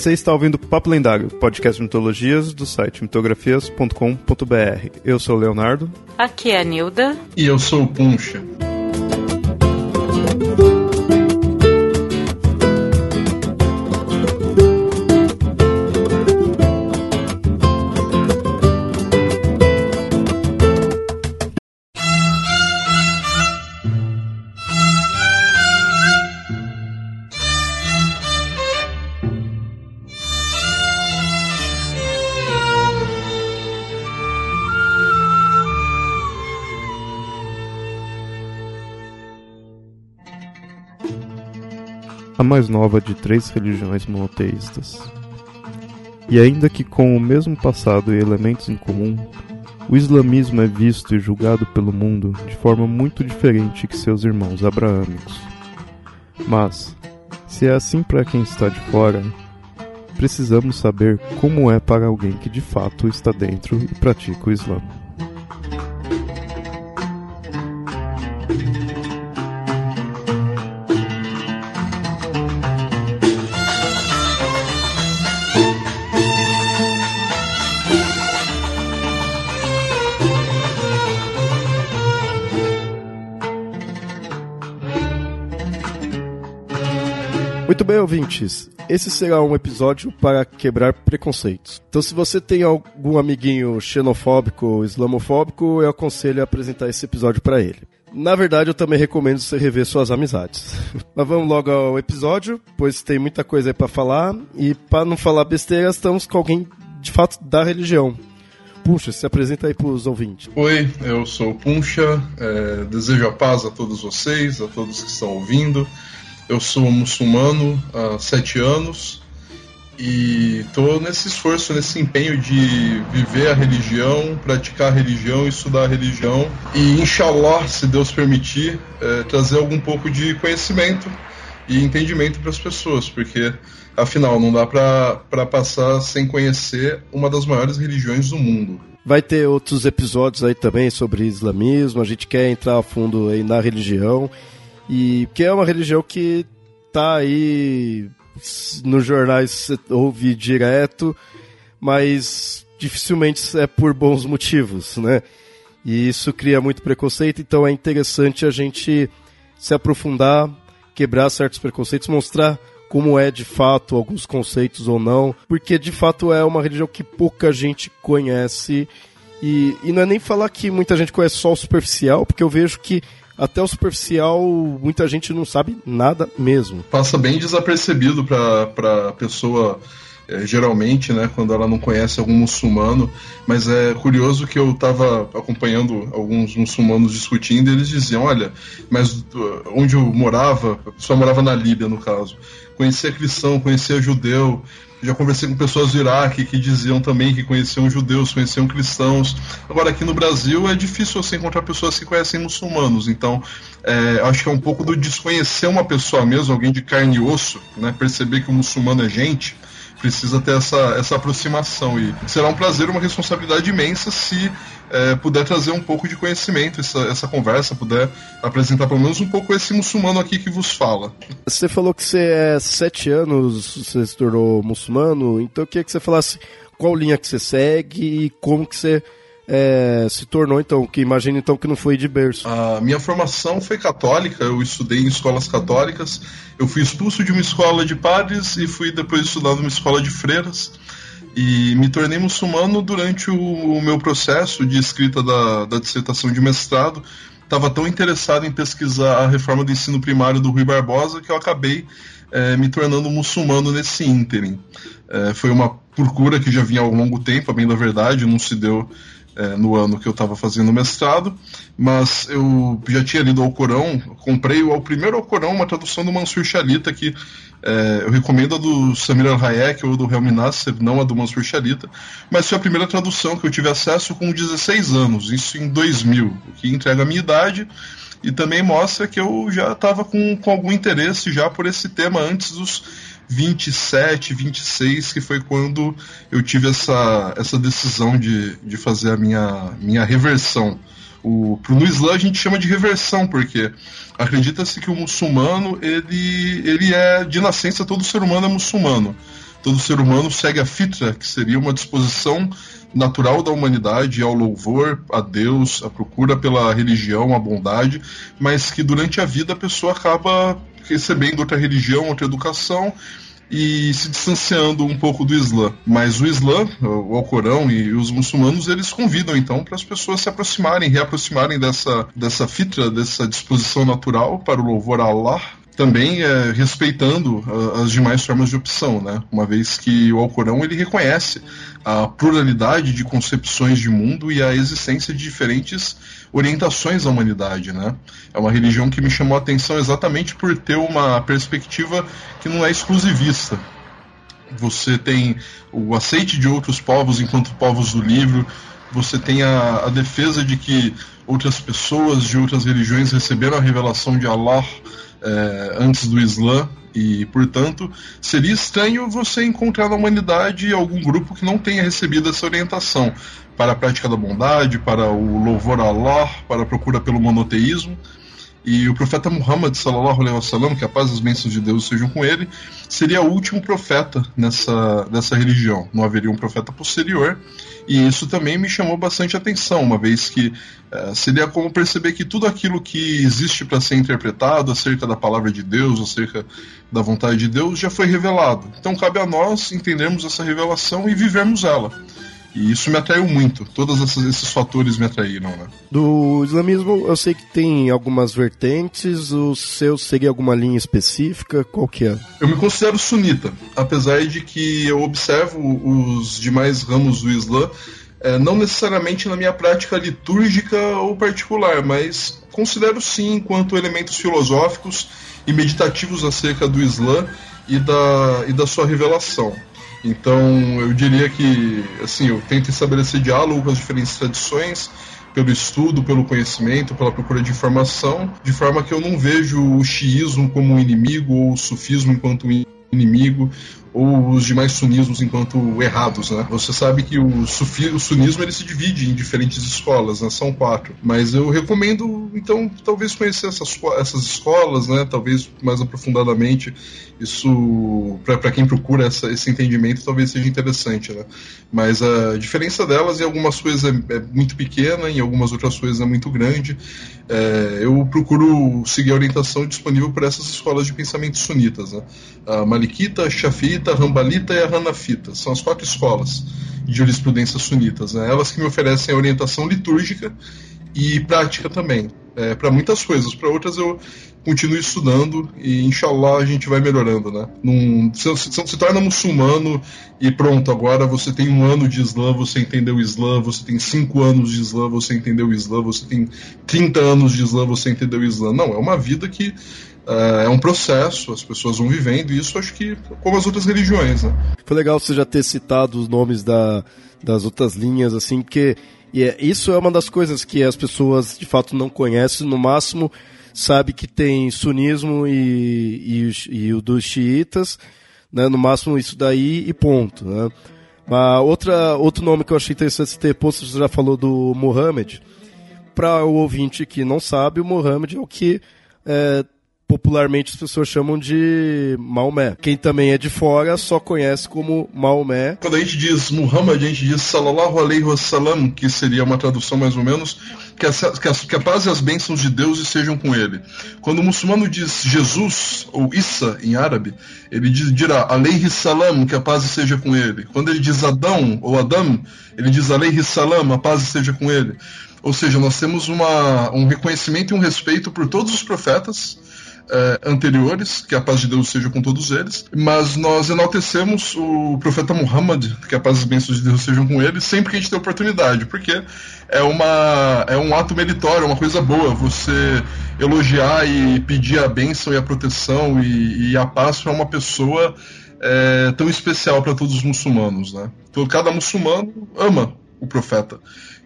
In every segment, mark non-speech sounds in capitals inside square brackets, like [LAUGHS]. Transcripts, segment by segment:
Você está ouvindo Papo Lendário, podcast de mitologias do site mitografias.com.br. Eu sou o Leonardo. Aqui é a Nilda. E eu sou o Puncha. Mais nova de três religiões monoteístas. E ainda que com o mesmo passado e elementos em comum, o islamismo é visto e julgado pelo mundo de forma muito diferente que seus irmãos abraâmicos. Mas, se é assim para quem está de fora, precisamos saber como é para alguém que de fato está dentro e pratica o Islã. Muito bem, ouvintes. Esse será um episódio para quebrar preconceitos. Então, se você tem algum amiguinho xenofóbico ou islamofóbico, eu aconselho a apresentar esse episódio para ele. Na verdade, eu também recomendo você rever suas amizades. [LAUGHS] Mas vamos logo ao episódio, pois tem muita coisa aí para falar. E para não falar besteira, estamos com alguém de fato da religião. Puxa, se apresenta aí para os ouvintes. Oi, eu sou o Puncha. É, desejo a paz a todos vocês, a todos que estão ouvindo. Eu sou muçulmano há sete anos e estou nesse esforço, nesse empenho de viver a religião, praticar a religião, estudar a religião e, inshallah, se Deus permitir, é, trazer algum pouco de conhecimento e entendimento para as pessoas, porque afinal não dá para passar sem conhecer uma das maiores religiões do mundo. Vai ter outros episódios aí também sobre islamismo, a gente quer entrar a fundo aí na religião e que é uma religião que tá aí nos jornais você ouve direto, mas dificilmente é por bons motivos, né? E isso cria muito preconceito, então é interessante a gente se aprofundar, quebrar certos preconceitos, mostrar como é de fato alguns conceitos ou não, porque de fato é uma religião que pouca gente conhece. E, e não é nem falar que muita gente conhece só o superficial, porque eu vejo que até o superficial muita gente não sabe nada mesmo. Passa bem desapercebido para a pessoa geralmente, né, quando ela não conhece algum muçulmano, mas é curioso que eu estava acompanhando alguns muçulmanos discutindo e eles diziam, olha, mas uh, onde eu morava, a pessoa morava na Líbia no caso, conhecia cristão, conhecia judeu, já conversei com pessoas do Iraque que diziam também que conheciam judeus, conheciam cristãos. Agora, aqui no Brasil é difícil você encontrar pessoas que conhecem muçulmanos. Então, é, acho que é um pouco do desconhecer uma pessoa mesmo, alguém de carne e osso, né? perceber que o muçulmano é gente precisa ter essa, essa aproximação. E será um prazer, uma responsabilidade imensa se é, puder trazer um pouco de conhecimento, essa, essa conversa, puder apresentar pelo menos um pouco esse muçulmano aqui que vos fala. Você falou que você é sete anos, você se tornou muçulmano, então eu queria que você falasse qual linha que você segue e como que você é, se tornou, então, que imagino então que não foi de berço. A minha formação foi católica, eu estudei em escolas católicas, eu fui expulso de uma escola de padres e fui depois estudar numa escola de freiras e me tornei muçulmano durante o, o meu processo de escrita da, da dissertação de mestrado. Estava tão interessado em pesquisar a reforma do ensino primário do Rui Barbosa que eu acabei é, me tornando muçulmano nesse ínterim. É, foi uma procura que já vinha há longo tempo, a bem da verdade, não se deu é, no ano que eu estava fazendo mestrado, mas eu já tinha lido o Alcorão, comprei o, o primeiro Alcorão, uma tradução do Mansur Shalita, que é, eu recomendo a do Samir Al-Hayek ou do Helmi Nasser, não a do Mansur Shalita, mas foi a primeira tradução que eu tive acesso com 16 anos, isso em 2000, o que entrega a minha idade e também mostra que eu já estava com, com algum interesse já por esse tema antes dos 27, 26, que foi quando eu tive essa, essa decisão de, de fazer a minha, minha reversão. O, pro, no Islã a gente chama de reversão, porque acredita-se que o muçulmano ele, ele é de nascença, todo ser humano é muçulmano. todo ser humano segue a fitra, que seria uma disposição natural da humanidade ao louvor a Deus, a procura pela religião, a bondade, mas que durante a vida a pessoa acaba recebendo outra religião, outra educação e se distanciando um pouco do Islã. Mas o Islã, o Alcorão e os muçulmanos, eles convidam então para as pessoas se aproximarem, reaproximarem dessa, dessa fitra, dessa disposição natural para o louvor a Allah, também é, respeitando as demais formas de opção, né? Uma vez que o Alcorão ele reconhece a pluralidade de concepções de mundo e a existência de diferentes orientações à humanidade, né? É uma religião que me chamou a atenção exatamente por ter uma perspectiva que não é exclusivista. Você tem o aceite de outros povos enquanto povos do livro, você tem a, a defesa de que outras pessoas de outras religiões receberam a revelação de Allah é, antes do Islã e, portanto, seria estranho você encontrar na humanidade algum grupo que não tenha recebido essa orientação para a prática da bondade, para o louvor a Allah, para a procura pelo monoteísmo. E o profeta Muhammad, sallallahu alaihi wasallam, que a paz e as bênçãos de Deus sejam com ele, seria o último profeta nessa, nessa religião. Não haveria um profeta posterior. E isso também me chamou bastante atenção, uma vez que uh, seria como perceber que tudo aquilo que existe para ser interpretado acerca da palavra de Deus, acerca da vontade de Deus, já foi revelado. Então cabe a nós entendermos essa revelação e vivermos ela. E isso me atraiu muito. Todos esses, esses, fatores me atraíram, né? Do islamismo, eu sei que tem algumas vertentes. O seu segue alguma linha específica? Qual que é? Eu me considero sunita, apesar de que eu observo os demais ramos do Islã, é, não necessariamente na minha prática litúrgica ou particular, mas considero sim enquanto elementos filosóficos e meditativos acerca do Islã e da, e da sua revelação. Então, eu diria que, assim, eu tento estabelecer diálogo com as diferentes tradições, pelo estudo, pelo conhecimento, pela procura de informação, de forma que eu não vejo o xiismo como um inimigo ou o sufismo enquanto um inimigo ou os demais sunismos enquanto errados, né? Você sabe que o, sufi, o sunismo ele se divide em diferentes escolas, né? São quatro. Mas eu recomendo, então, talvez conhecer essas, essas escolas, né? Talvez mais aprofundadamente. Isso, para quem procura essa, esse entendimento, talvez seja interessante, né? Mas a diferença delas em algumas coisas é, é muito pequena, em algumas outras coisas é muito grande. É, eu procuro seguir a orientação disponível por essas escolas de pensamento sunitas, né? A Malikita, Shafita, Hanbalita, Rambalita e a Hanafita. São as quatro escolas de jurisprudência sunitas. Né? Elas que me oferecem a orientação litúrgica e prática também. É, para muitas coisas, para outras eu continuo estudando e inshallah a gente vai melhorando, né? Num, se, se, se, torna muçulmano e pronto, agora você tem um ano de Islã, você entendeu o Islã, você tem cinco anos de Islã, você entendeu o Islã, você tem 30 anos de Islã, você entendeu o Islã. Não, é uma vida que é, é um processo, as pessoas vão vivendo, isso acho que como as outras religiões, né? Foi legal você já ter citado os nomes da, das outras linhas, assim, porque e é, isso é uma das coisas que as pessoas de fato não conhecem, no máximo sabe que tem sunismo e, e, e o dos xiitas, né, no máximo isso daí e ponto, né? Mas outra, outro nome que eu achei interessante ter posto, você já falou do Mohammed. Para o ouvinte que não sabe, o Mohammed é o que é, popularmente as pessoas chamam de Maomé. Quem também é de fora só conhece como Maomé. Quando a gente diz Muhammad, a gente diz Salallahu Alaihi Wasallam, que seria uma tradução mais ou menos, que que, que a paz e as bênçãos de Deus estejam com ele. Quando o muçulmano diz Jesus, ou Issa em árabe, ele diz, dirá Alaihi Salam, que a paz esteja com ele. Quando ele diz Adão, ou Adam, ele diz Alaihi Salam, a paz esteja com ele. Ou seja, nós temos uma, um reconhecimento e um respeito por todos os profetas, é, anteriores, que a paz de Deus seja com todos eles, mas nós enaltecemos o profeta Muhammad, que a paz e bênçãos de Deus sejam com ele, sempre que a gente tem oportunidade, porque é, uma, é um ato meritório, é uma coisa boa você elogiar e pedir a bênção e a proteção e, e a paz para uma pessoa é, tão especial para todos os muçulmanos. Né? Então, cada muçulmano ama o profeta.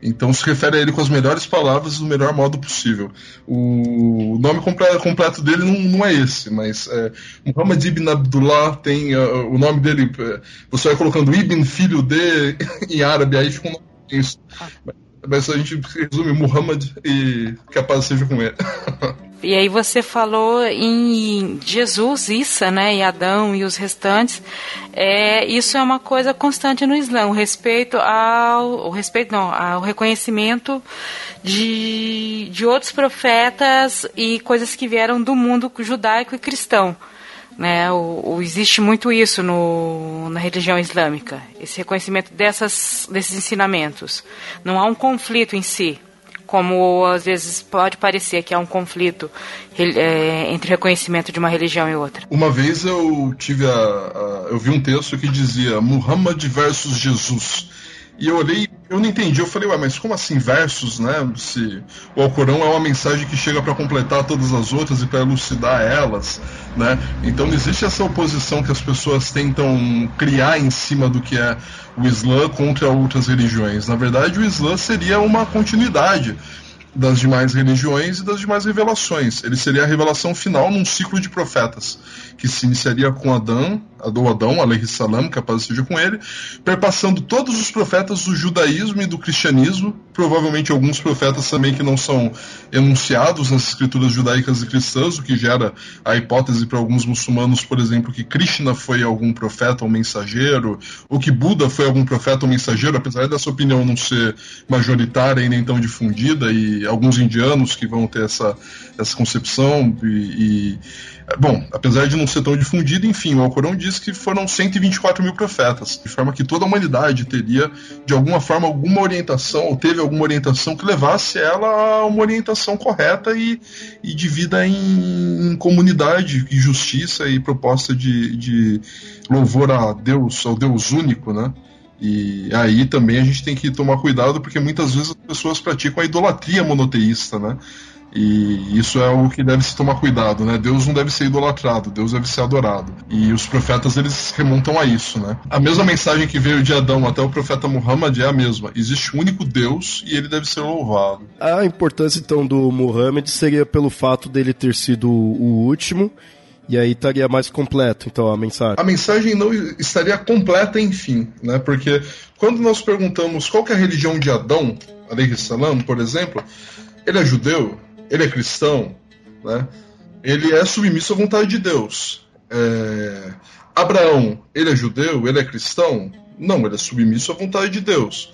Então se refere a ele com as melhores palavras do melhor modo possível. O nome completo dele não, não é esse, mas é, Muhammad ibn Abdullah tem uh, o nome dele. Uh, você vai colocando Ibn, filho de, [LAUGHS] em árabe, aí fica um nome isso. Mas a gente resume Muhammad e que a paz seja com ele. [LAUGHS] E aí você falou em Jesus, Issa, né, e Adão e os restantes. É, isso é uma coisa constante no Islã, o respeito ao, o respeito não, ao reconhecimento de, de outros profetas e coisas que vieram do mundo judaico e cristão. Né, o, o, existe muito isso no, na religião islâmica, esse reconhecimento dessas, desses ensinamentos. Não há um conflito em si, como às vezes pode parecer que há um conflito é, entre reconhecimento de uma religião e outra. Uma vez eu tive a, a, eu vi um texto que dizia Muhammad versus Jesus. E eu olhei, eu não entendi. Eu falei, ué, mas como assim versos, né? Se o Alcorão é uma mensagem que chega para completar todas as outras e para elucidar elas, né? Então não existe essa oposição que as pessoas tentam criar em cima do que é o Islã contra outras religiões. Na verdade, o Islã seria uma continuidade das demais religiões e das demais revelações. Ele seria a revelação final num ciclo de profetas, que se iniciaria com Adão, do Adão, alayhi salam, que a paz seja com ele, perpassando todos os profetas do judaísmo e do cristianismo, provavelmente alguns profetas também que não são enunciados nas escrituras judaicas e cristãs, o que gera a hipótese para alguns muçulmanos, por exemplo, que Krishna foi algum profeta ou mensageiro, ou que Buda foi algum profeta ou mensageiro, apesar dessa opinião não ser majoritária e nem tão difundida, e alguns indianos que vão ter essa, essa concepção, e, e Bom, apesar de não ser tão difundido, enfim, o Alcorão diz que foram 124 mil profetas, de forma que toda a humanidade teria, de alguma forma, alguma orientação, ou teve alguma orientação que levasse ela a uma orientação correta e, e de vida em, em comunidade, e justiça e proposta de, de louvor a Deus, ao Deus único, né? E aí também a gente tem que tomar cuidado porque muitas vezes as pessoas praticam a idolatria monoteísta, né? E isso é o que deve se tomar cuidado, né? Deus não deve ser idolatrado, Deus deve ser adorado. E os profetas eles remontam a isso, né? A mesma mensagem que veio de Adão até o profeta Muhammad é a mesma. Existe um único Deus e ele deve ser louvado. A importância então do Muhammad seria pelo fato dele ter sido o último e aí estaria mais completo, então, a mensagem. A mensagem não estaria completa, enfim, né? Porque quando nós perguntamos qual é a religião de Adão, salam, por exemplo, ele é judeu? ele é cristão, né? ele é submisso à vontade de Deus. É... Abraão, ele é judeu, ele é cristão? Não, ele é submisso à vontade de Deus.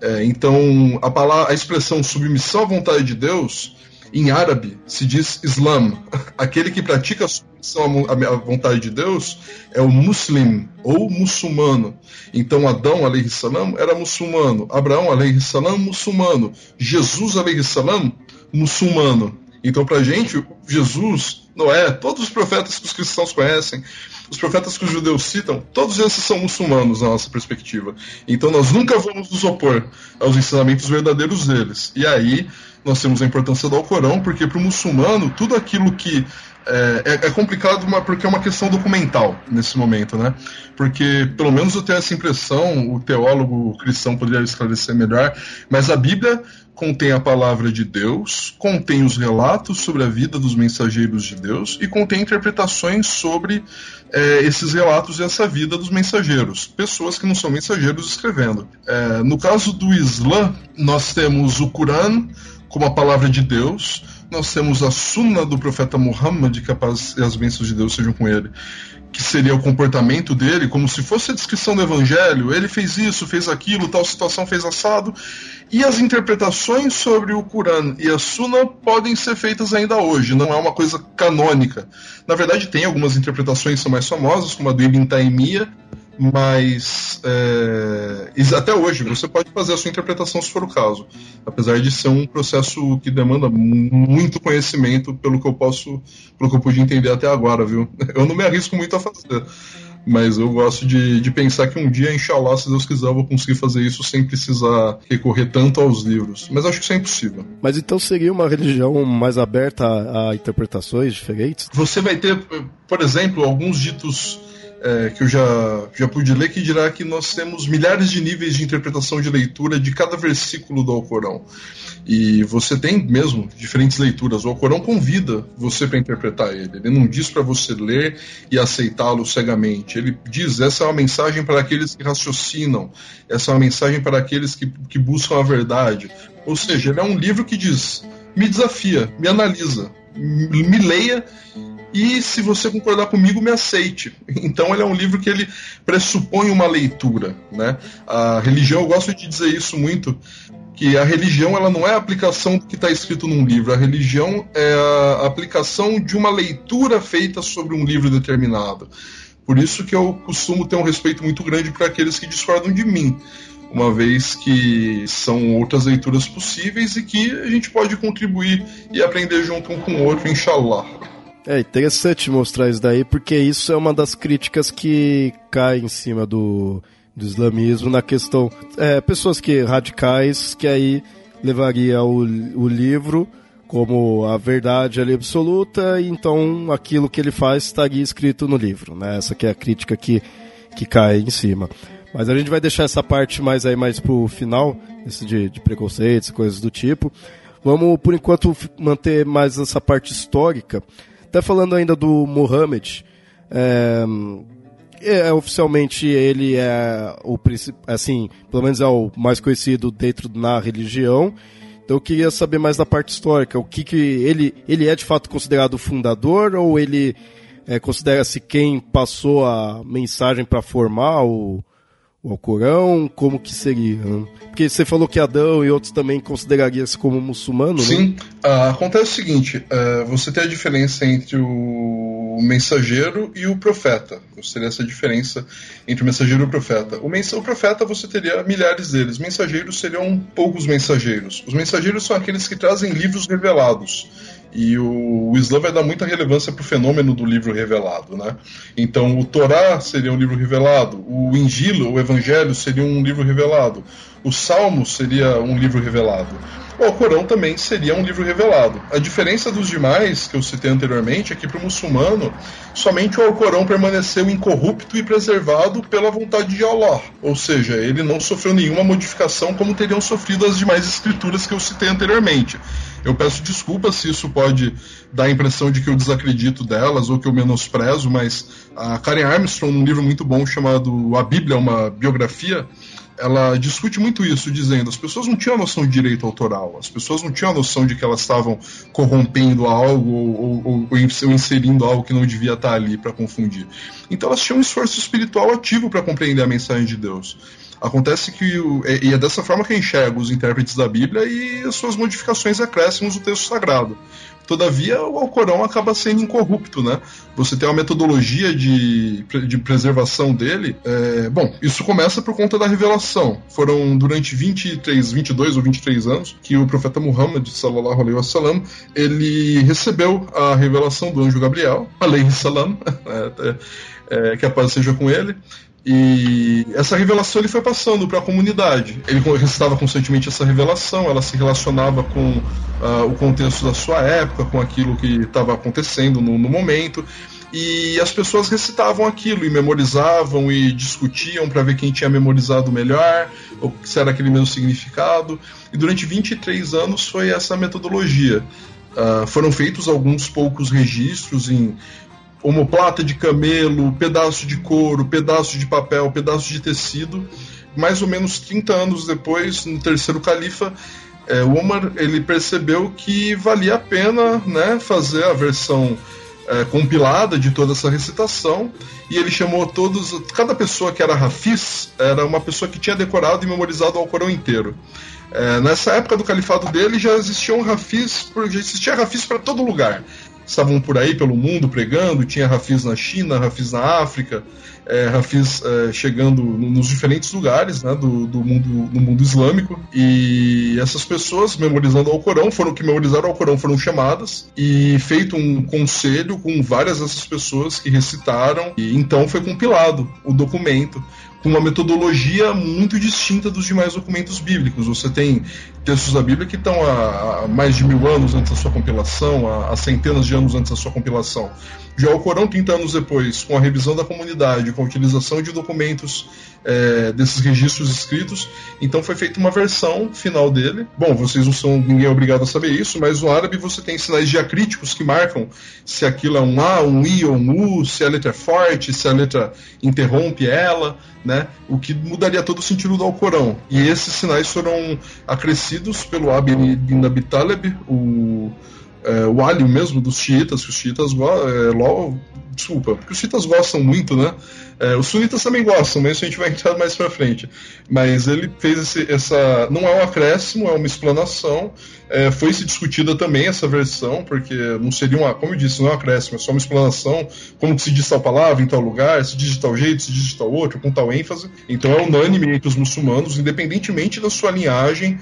É, então, a, palavra, a expressão submissão à vontade de Deus, em árabe, se diz Islam. [LAUGHS] Aquele que pratica a submissão à vontade de Deus é o muslim, ou muçulmano. Então, Adão, salam, era muçulmano. Abraão, salam, muçulmano. Jesus, salam, muçulmano. Então, para a gente, Jesus, Noé, todos os profetas que os cristãos conhecem, os profetas que os judeus citam, todos esses são muçulmanos na nossa perspectiva. Então, nós nunca vamos nos opor aos ensinamentos verdadeiros deles. E aí, nós temos a importância do Alcorão, porque para o muçulmano, tudo aquilo que é, é, é, complicado uma, porque é uma questão documental nesse momento, né? Porque, pelo menos eu tenho essa impressão, o teólogo cristão poderia esclarecer melhor, mas a Bíblia contém a palavra de Deus, contém os relatos sobre a vida dos mensageiros de Deus e contém interpretações sobre é, esses relatos e essa vida dos mensageiros, pessoas que não são mensageiros escrevendo. É, no caso do Islã, nós temos o Corão como a palavra de Deus, nós temos a Sunna do profeta Muhammad, que a paz e as bênçãos de Deus sejam com ele, que seria o comportamento dele, como se fosse a descrição do evangelho. Ele fez isso, fez aquilo, tal situação fez assado. E as interpretações sobre o Quran e a Sunna podem ser feitas ainda hoje, não é uma coisa canônica. Na verdade, tem algumas interpretações que são mais famosas, como a do Ibn Taymiyyah, mas é, até hoje você pode fazer a sua interpretação se for o caso, apesar de ser um processo que demanda muito conhecimento pelo que eu posso, pelo que eu pude entender até agora, viu? [LAUGHS] Eu não me arrisco muito a fazer, mas eu gosto de, de pensar que um dia, inshallah, se Deus quiser, eu vou conseguir fazer isso sem precisar recorrer tanto aos livros. Mas acho que isso é impossível. Mas então seria uma religião mais aberta a, a interpretações diferentes? Você vai ter, por exemplo, alguns ditos é, que eu já, já pude ler, que dirá que nós temos milhares de níveis de interpretação de leitura de cada versículo do Alcorão. E você tem mesmo diferentes leituras. O Alcorão convida você para interpretar ele. Ele não diz para você ler e aceitá-lo cegamente. Ele diz: essa é uma mensagem para aqueles que raciocinam, essa é uma mensagem para aqueles que, que buscam a verdade. Ou seja, ele é um livro que diz: me desafia, me analisa, me leia e se você concordar comigo, me aceite. Então ele é um livro que ele pressupõe uma leitura, né? A religião, eu gosto de dizer isso muito, que a religião ela não é a aplicação do que está escrito num livro. A religião é a aplicação de uma leitura feita sobre um livro determinado. Por isso que eu costumo ter um respeito muito grande para aqueles que discordam de mim, uma vez que são outras leituras possíveis e que a gente pode contribuir e aprender junto um com o outro, inshallah. É interessante mostrar isso daí, porque isso é uma das críticas que cai em cima do, do islamismo na questão. É, pessoas que radicais que aí levaria o, o livro como a verdade ali absoluta, e então aquilo que ele faz estaria escrito no livro. Né? Essa que é a crítica que, que cai em cima. Mas a gente vai deixar essa parte mais aí mais pro final, esse de, de preconceitos e coisas do tipo. Vamos, por enquanto, manter mais essa parte histórica. Até falando ainda do Muhammad, é, é, oficialmente ele é o assim, pelo menos é o mais conhecido dentro na religião. Então eu queria saber mais da parte histórica, o que que ele ele é de fato considerado fundador ou ele é, considera-se quem passou a mensagem para formar o, o Alcorão, como que seria? Né? Porque você falou que Adão e outros também considerariam-se como muçulmano, né? Sim. Uh, acontece o seguinte, uh, você tem a diferença entre o mensageiro e o profeta. Você teria essa diferença entre o mensageiro e o profeta. O, mens o profeta você teria milhares deles. Mensageiros seriam poucos mensageiros. Os mensageiros são aqueles que trazem livros revelados. E o, o Islã vai dar muita relevância para o fenômeno do livro revelado. Né? Então, o Torá seria um livro revelado, o Injil, o Evangelho, seria um livro revelado, o Salmo seria um livro revelado. O Alcorão também seria um livro revelado. A diferença dos demais, que eu citei anteriormente, é que para o muçulmano, somente o Alcorão permaneceu incorrupto e preservado pela vontade de Allah. Ou seja, ele não sofreu nenhuma modificação como teriam sofrido as demais escrituras que eu citei anteriormente. Eu peço desculpas se isso pode dar a impressão de que eu desacredito delas ou que eu menosprezo, mas a Karen Armstrong, num livro muito bom chamado A Bíblia, uma biografia, ela discute muito isso, dizendo as pessoas não tinham noção de direito autoral, as pessoas não tinham noção de que elas estavam corrompendo algo ou, ou, ou inserindo algo que não devia estar ali para confundir. Então elas tinham um esforço espiritual ativo para compreender a mensagem de Deus. Acontece que, é, e é dessa forma que eu enxergo os intérpretes da Bíblia e as suas modificações e acréscimos do texto sagrado. Todavia, o Alcorão acaba sendo incorrupto, né? Você tem uma metodologia de, de preservação dele. É, bom, isso começa por conta da revelação. Foram durante 23, 22 ou 23 anos que o profeta Muhammad, sallallahu alaihi wasallam, ele recebeu a revelação do anjo Gabriel, alaihi salam, [LAUGHS] é, é, que a paz seja com ele, e essa revelação ele foi passando para a comunidade. Ele recitava constantemente essa revelação, ela se relacionava com uh, o contexto da sua época, com aquilo que estava acontecendo no, no momento. E as pessoas recitavam aquilo e memorizavam e discutiam para ver quem tinha memorizado melhor, ou se era aquele mesmo significado. E durante 23 anos foi essa metodologia. Uh, foram feitos alguns poucos registros em omoplata de camelo, pedaço de couro, pedaço de papel, pedaço de tecido. Mais ou menos 30 anos depois, no terceiro califa, é, Omar ele percebeu que valia a pena né, fazer a versão é, compilada de toda essa recitação e ele chamou todos, cada pessoa que era Hafiz era uma pessoa que tinha decorado e memorizado o Alcorão inteiro. É, nessa época do califado dele já existiam Hafiz, já existia Hafiz para todo lugar estavam por aí pelo mundo pregando, tinha Rafiz na China, Rafiz na África, é, Hafiz é, chegando nos diferentes lugares né, do, do, mundo, do mundo islâmico. E essas pessoas, memorizando o Alcorão, foram que memorizaram o Alcorão, foram chamadas e feito um conselho com várias dessas pessoas que recitaram. E então foi compilado o documento com uma metodologia muito distinta dos demais documentos bíblicos. Você tem textos da Bíblia que estão há, mais de mil anos antes da sua compilação, há, centenas de anos antes da sua compilação. Já o Corão, 30 anos depois, com a revisão da comunidade, com a utilização de documentos é, desses registros escritos, então foi feita uma versão final dele. Bom, vocês não são ninguém é obrigado a saber isso, mas no árabe você tem sinais diacríticos que marcam se aquilo é um A, um I ou um U, se a letra é forte, se a letra interrompe ela né? O que mudaria todo o sentido do Alcorão. E esses sinais foram acrescidos pelo Abi ibn o, é, o alho mesmo dos xiitas, que os xiitas é, desculpa, porque os xiitas gostam muito, né? É, os sunitas também gostam, mas isso a gente vai entrar mais pra frente. Mas ele fez esse, essa. Não é um acréscimo, é uma explanação. É, foi se discutida também essa versão, porque não seria uma. Como eu disse, não é um acréscimo, é só uma explanação. Como se diz tal palavra em tal lugar, se diz de tal jeito, se diz de tal outro, com tal ênfase. Então é unânime entre os muçulmanos, independentemente da sua linhagem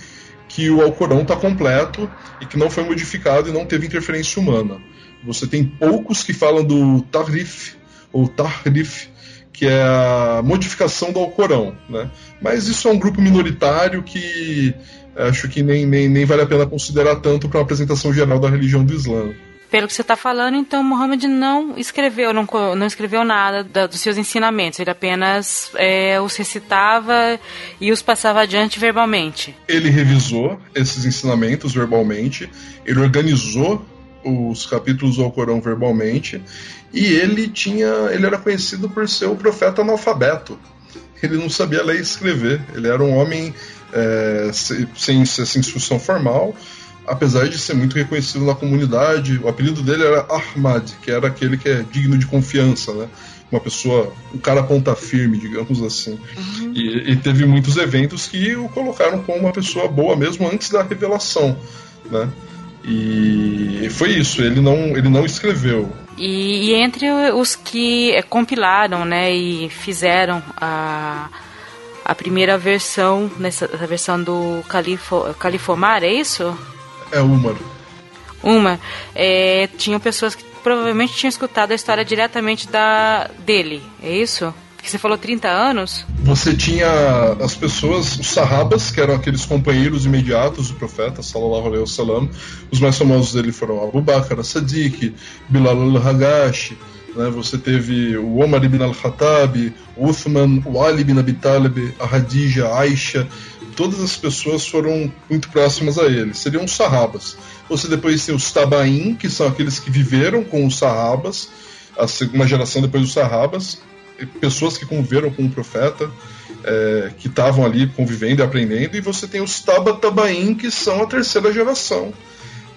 que o Alcorão está completo e que não foi modificado e não teve interferência humana. Você tem poucos que falam do Tarif, ou Tahrif, que é a modificação do Alcorão. Né? Mas isso é um grupo minoritário que acho que nem, nem, nem vale a pena considerar tanto para uma apresentação geral da religião do Islã. Pelo que você está falando, então Muhammad não escreveu, não, não escreveu nada da, dos seus ensinamentos. Ele apenas é, os recitava e os passava adiante verbalmente. Ele revisou esses ensinamentos verbalmente. Ele organizou os capítulos do Alcorão verbalmente e ele tinha, ele era conhecido por ser o profeta analfabeto. Ele não sabia ler e escrever. Ele era um homem é, sem, sem instrução formal apesar de ser muito reconhecido na comunidade, o apelido dele era Ahmad, que era aquele que é digno de confiança, né? Uma pessoa, um cara ponta firme, digamos assim. Uhum. E, e, teve muitos eventos que o colocaram como uma pessoa boa mesmo antes da revelação, né? E foi isso, ele não, ele não escreveu. E, e entre os que compilaram, né, e fizeram a a primeira versão, nessa versão do Califo, Califomar, é isso? É Umar. Uma. É, tinham pessoas que provavelmente tinham escutado a história diretamente da dele, é isso? Que você falou 30 anos? Você tinha as pessoas, os sahabas, que eram aqueles companheiros imediatos do profeta, sallallahu alaihi wasallam. Os mais famosos dele foram Abu Bakr as-Sadiq, Bilal al-Hagashi, né? Você teve o Omar ibn al-Khattab, Uthman, o Ali ibn Abi Talib, a Hadija, a Aisha, todas as pessoas foram muito próximas a ele. Seriam os Sahabas. Você depois tem os Tabaim, que são aqueles que viveram com os Sahabas, a segunda geração depois dos Sahabas, pessoas que conviveram com o profeta, é, que estavam ali convivendo e aprendendo, e você tem os Taba Tabaim, que são a terceira geração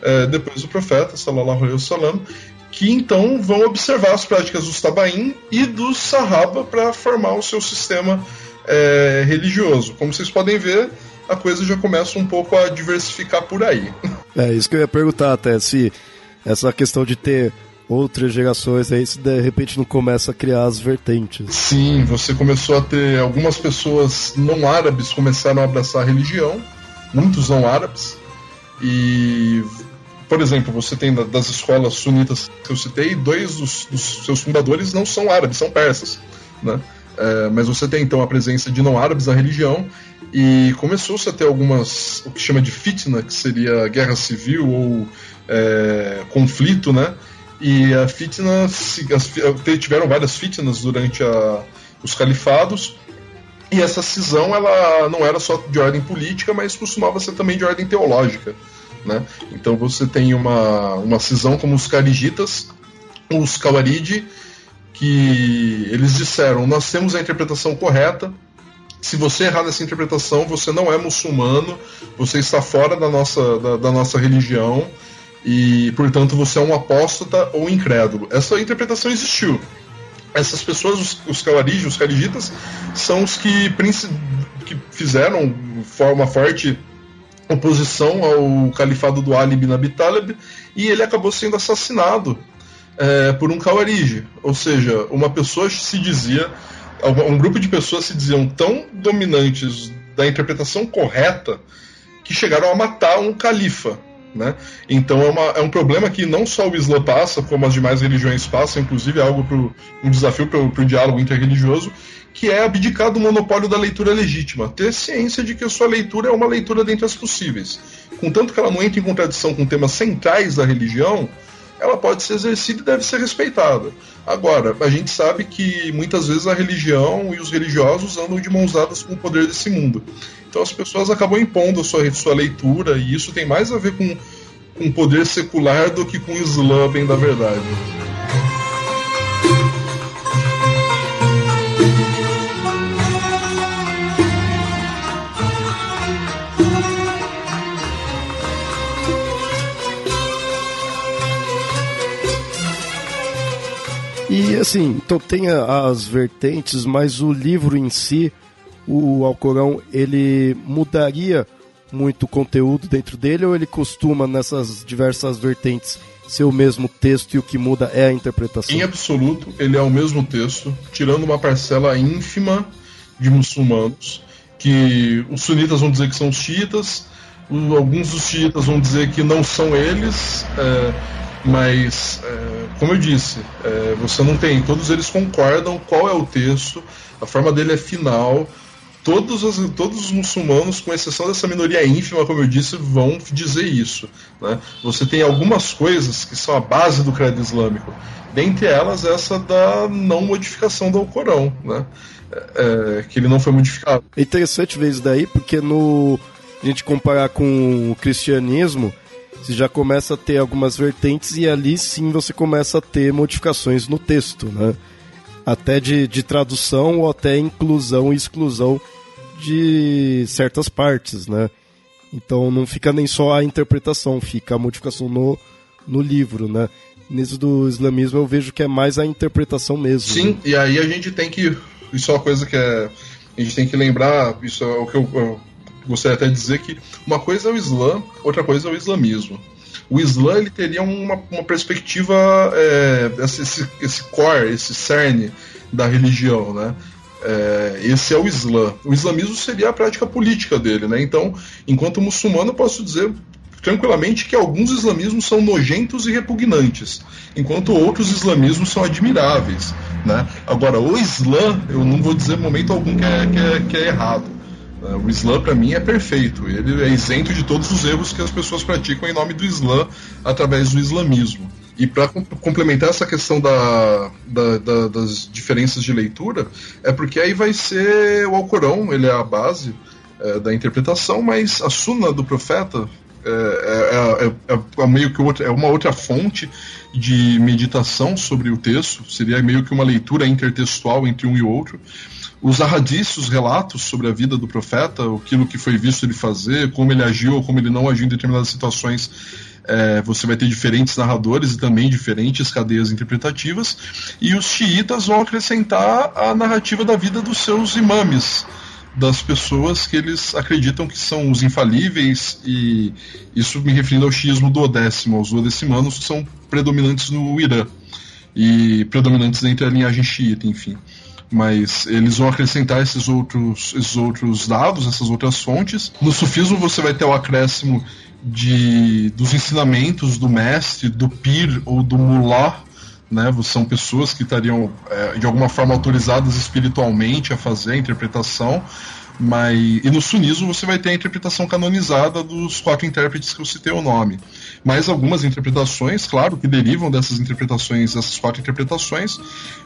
é, depois do profeta, sallallahu alaihi wasallam, que então vão observar as práticas dos Tabaim e dos Sahaba para formar o seu sistema é, religioso. Como vocês podem ver, a coisa já começa um pouco a diversificar por aí. [LAUGHS] É isso que eu ia perguntar até, se essa questão de ter outras gerações aí, se de repente não começa a criar as vertentes. Sim, você começou a ter algumas pessoas não árabes começaram a abraçar a religião, muitos não árabes, e por exemplo, você tem das escolas sunitas que eu citei, dois dos, dos seus fundadores não são árabes, são persas, né? É, mas você tem então a presença de não árabes na religião e começou-se a ter algumas, o que chama de fitna, que seria guerra civil ou é, conflito, né? E a fitna, tiveram várias fitnas durante a, os califados, e essa cisão ela não era só de ordem política, mas costumava ser também de ordem teológica. Né? Então você tem uma, uma cisão como os carigitas, os Kawaridi, que eles disseram: nós temos a interpretação correta. Se você errar nessa interpretação, você não é muçulmano, você está fora da nossa, da, da nossa religião e, portanto, você é um apóstata ou incrédulo. Essa interpretação existiu. Essas pessoas, os, os os Kharijitas, são os que, que fizeram uma forte oposição ao califado do Ali bin Abi Talib e ele acabou sendo assassinado é, por um Kawarij, ou seja, uma pessoa se dizia, um grupo de pessoas se diziam tão dominantes da interpretação correta que chegaram a matar um califa. Né? Então é, uma, é, um problema que não só o Islã passa, como as demais religiões passam, inclusive é algo pro, um desafio para o diálogo interreligioso, que é abdicar do monopólio da leitura legítima, ter ciência de que a sua leitura é uma leitura dentre as possíveis. Contanto que ela não entre em contradição com temas centrais da religião, ela pode ser exercida e deve ser respeitada. Agora, a gente sabe que muitas vezes a religião e os religiosos andam de mãos dadas com o poder desse mundo. Então as pessoas acabam impondo a sua, sua leitura, e isso tem mais a ver com, com poder secular do que com o Islã, bem da verdade. E assim, então tem as vertentes, mas o livro em si, o Alcorão, ele mudaria muito conteúdo dentro dele ou ele costuma nessas diversas vertentes ser o mesmo texto e o que muda é a interpretação? Em absoluto, ele é o mesmo texto, tirando uma parcela ínfima de muçulmanos, que os sunitas vão dizer que são os xiitas, alguns dos xiitas vão dizer que não são eles, é, mas, é, como eu disse, é, você não tem, todos eles concordam qual é o texto, a forma dele é final, todos os, todos os muçulmanos, com exceção dessa minoria ínfima, como eu disse, vão dizer isso. Né? Você tem algumas coisas que são a base do credo islâmico, dentre elas essa da não modificação do Alcorão, né? É, é, que ele não foi modificado. É interessante ver isso daí, porque no a gente comparar com o cristianismo, você já começa a ter algumas vertentes e ali sim você começa a ter modificações no texto, né? até de, de tradução ou até inclusão e exclusão de certas partes, né? Então não fica nem só a interpretação, fica a modificação no, no livro, né? Nesse do islamismo eu vejo que é mais a interpretação mesmo. Sim, né? e aí a gente tem que. Isso é uma coisa que é. A gente tem que lembrar, isso é o que eu, eu gostaria até de dizer que uma coisa é o Islã, outra coisa é o islamismo o Islã ele teria uma, uma perspectiva, é, esse, esse core, esse cerne da religião, né? É, esse é o Islã. O islamismo seria a prática política dele, né? Então, enquanto muçulmano, eu posso dizer tranquilamente que alguns islamismos são nojentos e repugnantes, enquanto outros islamismos são admiráveis, né? Agora, o Islã, eu não vou dizer momento algum que é, que é, que é errado. É, o Islã, para mim, é perfeito. Ele é isento de todos os erros que as pessoas praticam em nome do Islã através do islamismo. E para complementar essa questão da, da, da, das diferenças de leitura, é porque aí vai ser o Alcorão, ele é a base é, da interpretação, mas a Sunna do profeta é, é, é, é, meio que outra, é uma outra fonte de meditação sobre o texto, seria meio que uma leitura intertextual entre um e outro os ahadis, os relatos sobre a vida do profeta, aquilo que foi visto ele fazer, como ele agiu ou como ele não agiu em determinadas situações, é, você vai ter diferentes narradores e também diferentes cadeias interpretativas. E os xiitas vão acrescentar a narrativa da vida dos seus imames, das pessoas que eles acreditam que são os infalíveis, e isso me referindo ao xiismo do décimo, aos duodecimanos, que são predominantes no Irã e predominantes entre a linhagem xiita, enfim mas eles vão acrescentar esses outros, esses outros dados, essas outras fontes. No sufismo você vai ter o acréscimo de, dos ensinamentos do mestre, do pir ou do mullah, né? São pessoas que estariam é, de alguma forma autorizadas espiritualmente a fazer a interpretação. Mas, e no sunismo você vai ter a interpretação canonizada dos quatro intérpretes que eu citei o nome mais algumas interpretações, claro, que derivam dessas interpretações, essas quatro interpretações,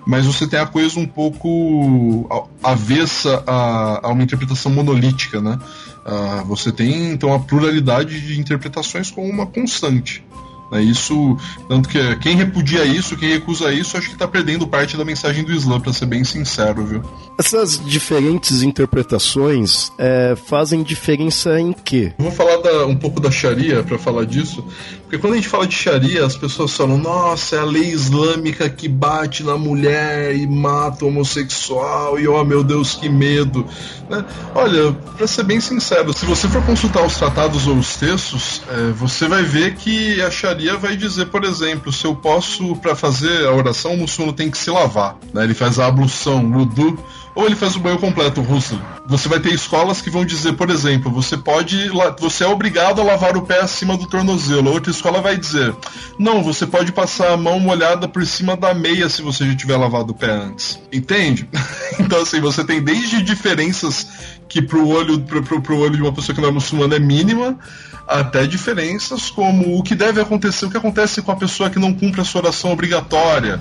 mas você tem a coisa um pouco avessa a, a uma interpretação monolítica, né? Uh, você tem então a pluralidade de interpretações como uma constante. Né? Isso, tanto que quem repudia isso, quem recusa isso, acho que está perdendo parte da mensagem do Islã, para ser bem sincero, viu? Essas diferentes interpretações é, fazem diferença em quê? vou falar da, um pouco da Sharia para falar disso, porque quando a gente fala de Sharia, as pessoas falam: nossa, é a lei islâmica que bate na mulher e mata o homossexual, e oh meu Deus, que medo. Né? Olha, para ser bem sincero, se você for consultar os tratados ou os textos, é, você vai ver que a Sharia vai dizer, por exemplo, se eu posso, para fazer a oração, o muçulmano tem que se lavar. Né? Ele faz a ablução, wudu ou ele faz o banho completo, russo. Você vai ter escolas que vão dizer, por exemplo, você pode, você é obrigado a lavar o pé acima do tornozelo. Outra escola vai dizer, não, você pode passar a mão molhada por cima da meia se você já tiver lavado o pé antes. Entende? [LAUGHS] então assim, você tem desde diferenças que pro olho, pro, pro, pro olho de uma pessoa que não é muçulmana é mínima, até diferenças como o que deve acontecer, o que acontece com a pessoa que não cumpre a sua oração obrigatória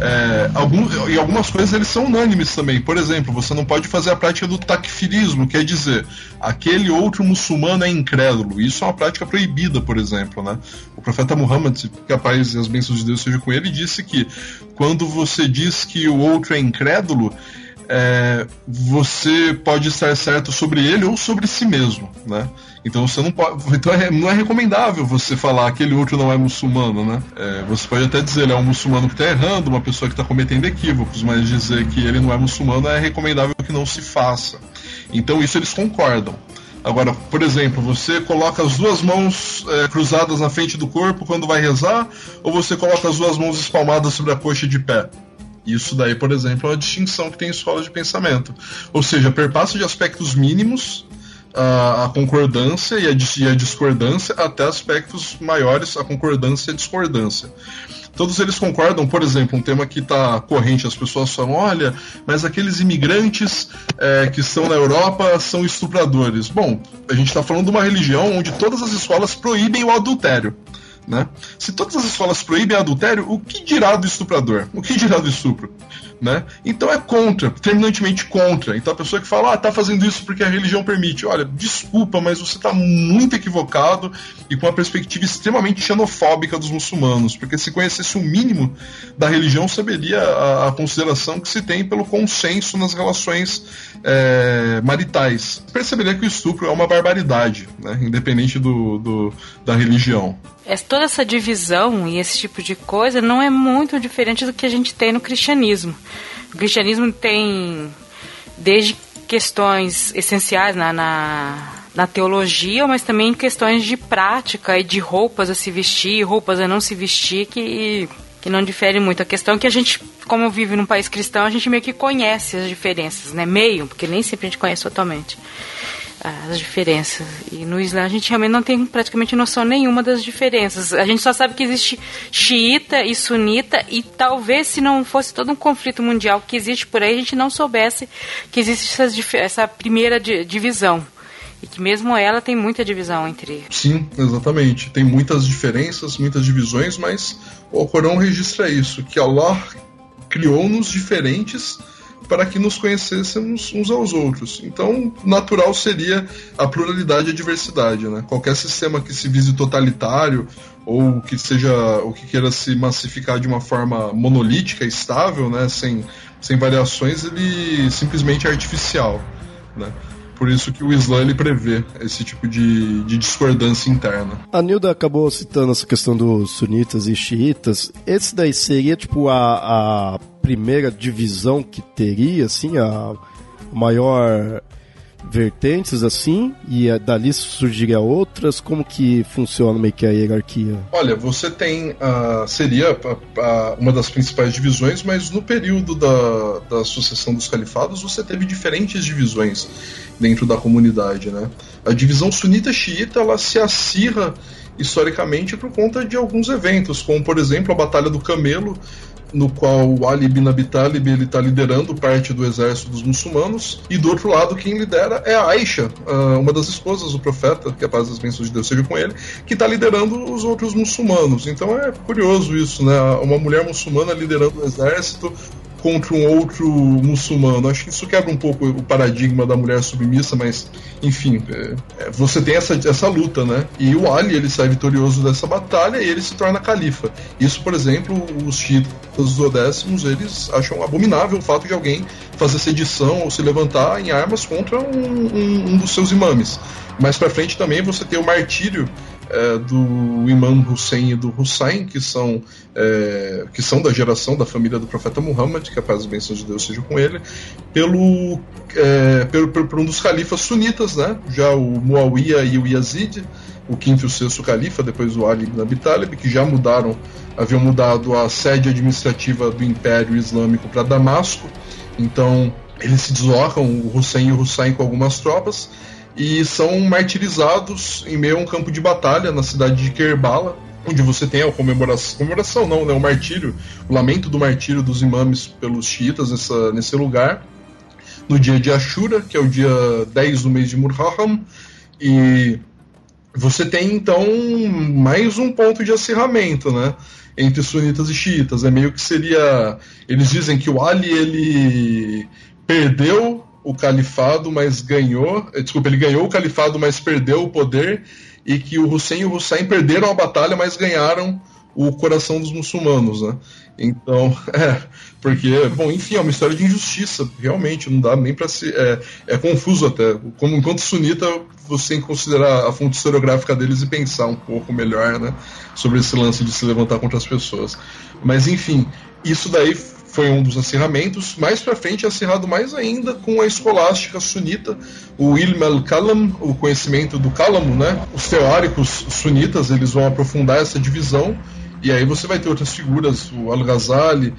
é, algum, e algumas coisas eles são unânimes também. Por exemplo, você não pode fazer a prática do takfirismo, quer dizer, aquele outro muçulmano é incrédulo. Isso é uma prática proibida, por exemplo. Né? O profeta Muhammad, que a paz e as bênçãos de Deus sejam com ele, disse que quando você diz que o outro é incrédulo, é, você pode estar certo sobre ele ou sobre si mesmo, né? Então você não pode, então é, não é recomendável você falar que aquele outro não é muçulmano, né? É, você pode até dizer ele é um muçulmano que está errando, uma pessoa que está cometendo equívocos, mas dizer que ele não é muçulmano é recomendável que não se faça. Então isso eles concordam. Agora, por exemplo, você coloca as duas mãos é, cruzadas na frente do corpo quando vai rezar, ou você coloca as duas mãos espalmadas sobre a coxa de pé? Isso daí, por exemplo, é uma distinção que tem em escola de pensamento. Ou seja, perpassa de aspectos mínimos a, a concordância e a, e a discordância até aspectos maiores, a concordância e a discordância todos eles concordam, por exemplo, um tema que está corrente, as pessoas falam, olha, mas aqueles imigrantes é, que estão na Europa são estupradores. Bom, a gente está falando de uma religião onde todas as escolas proíbem o adultério. Né? Se todas as escolas proíbem adultério, o que dirá do estuprador? O que dirá do estupro? Né? Então é contra, terminantemente contra. Então a pessoa que fala, ah, tá fazendo isso porque a religião permite. Olha, desculpa, mas você está muito equivocado e com uma perspectiva extremamente xenofóbica dos muçulmanos. Porque se conhecesse o mínimo da religião, saberia a, a consideração que se tem pelo consenso nas relações é, maritais. Perceberia que o estupro é uma barbaridade, né? independente do, do da religião. É, toda essa divisão e esse tipo de coisa não é muito diferente do que a gente tem no cristianismo. O cristianismo tem desde questões essenciais na, na, na, teologia, mas também questões de prática e de roupas a se vestir, roupas a não se vestir, que, que não diferem muito. A questão é que a gente, como vive num país cristão, a gente meio que conhece as diferenças, né? Meio, porque nem sempre a gente conhece totalmente as diferenças. E no Islã a gente realmente não tem praticamente noção nenhuma das diferenças. A gente só sabe que existe xiita e sunita e talvez se não fosse todo um conflito mundial que existe por aí, a gente não soubesse que existe essa, essa primeira divisão. E que mesmo ela tem muita divisão entre. Sim, exatamente. Tem muitas diferenças, muitas divisões, mas o Corão registra isso, que Allah criou-nos diferentes para que nos conhecêssemos uns aos outros. Então, natural seria a pluralidade e a diversidade. Né? Qualquer sistema que se vise totalitário ou que seja o que queira se massificar de uma forma monolítica, estável, né? sem, sem variações, ele simplesmente é artificial. Né? Por isso que o Islã ele prevê esse tipo de, de discordância interna. A Nilda acabou citando essa questão dos sunitas e xiitas. Esse daí seria tipo a, a primeira divisão que teria, assim, a maior vertentes assim e dali surgiria outras? Como que funciona meio que a hierarquia? Olha, você tem uh, seria uh, uma das principais divisões, mas no período da, da sucessão dos califados você teve diferentes divisões dentro da comunidade, né? A divisão sunita-xiita ela se acirra historicamente por conta de alguns eventos, como por exemplo a Batalha do Camelo, no qual o Ali bin Abi Talib ele está liderando parte do exército dos muçulmanos, e do outro lado quem lidera é a Aisha, ah, uma das esposas do profeta, que a paz das bênçãos de Deus seja com ele, que está liderando os outros muçulmanos. Então é curioso isso, né? Uma mulher muçulmana liderando o exército, contra um outro muçulmano. Acho que isso quebra um pouco o paradigma da mulher submissa, mas enfim, é, é, você tem essa, essa luta, né? E o Ali ele sai vitorioso dessa batalha e ele se torna califa. Isso, por exemplo, os xiitas dos duodécimos eles acham abominável o fato de alguém fazer sedição ou se levantar em armas contra um, um, um dos seus imames. Mais para frente também você tem o martírio é, do Imam Hussein e do Hussein, que são, é, que são da geração da família do profeta Muhammad, que a paz e bênção de Deus seja com ele, pelo, é, pelo, por um dos califas sunitas, né? já o Muawiyah e o Yazid, o quinto e o sexto califa, depois o Ali ibn Abi Talib, que já mudaram, haviam mudado a sede administrativa do Império Islâmico para Damasco, então eles se deslocam, o Hussein e o Hussein com algumas tropas, e são martirizados em meio a um campo de batalha na cidade de Kerbala, onde você tem a comemoração, comemoração não, né, o martírio, o lamento do martírio dos imames pelos xiitas nessa, nesse lugar, no dia de Ashura, que é o dia 10 do mês de Muharram, e você tem então mais um ponto de acirramento, né? Entre sunitas e xiitas. É meio que seria. Eles dizem que o Ali ele perdeu o califado, mas ganhou. Eh, desculpa, ele ganhou o califado, mas perdeu o poder. E que o Hussein e o Hussein perderam a batalha, mas ganharam o coração dos muçulmanos, né? Então, [LAUGHS] é, porque, bom, enfim, é uma história de injustiça, realmente, não dá nem para se. É, é, confuso até. Como enquanto sunita, você tem que considerar a fonte historiográfica deles e pensar um pouco melhor, né? Sobre esse lance de se levantar contra as pessoas. Mas, enfim, isso daí foi um dos acirramentos. Mais para frente é acirrado mais ainda com a escolástica sunita, o ilm al-kalam, o conhecimento do cálamo, né? Os teóricos sunitas, eles vão aprofundar essa divisão e aí você vai ter outras figuras, o Al-Ghazali,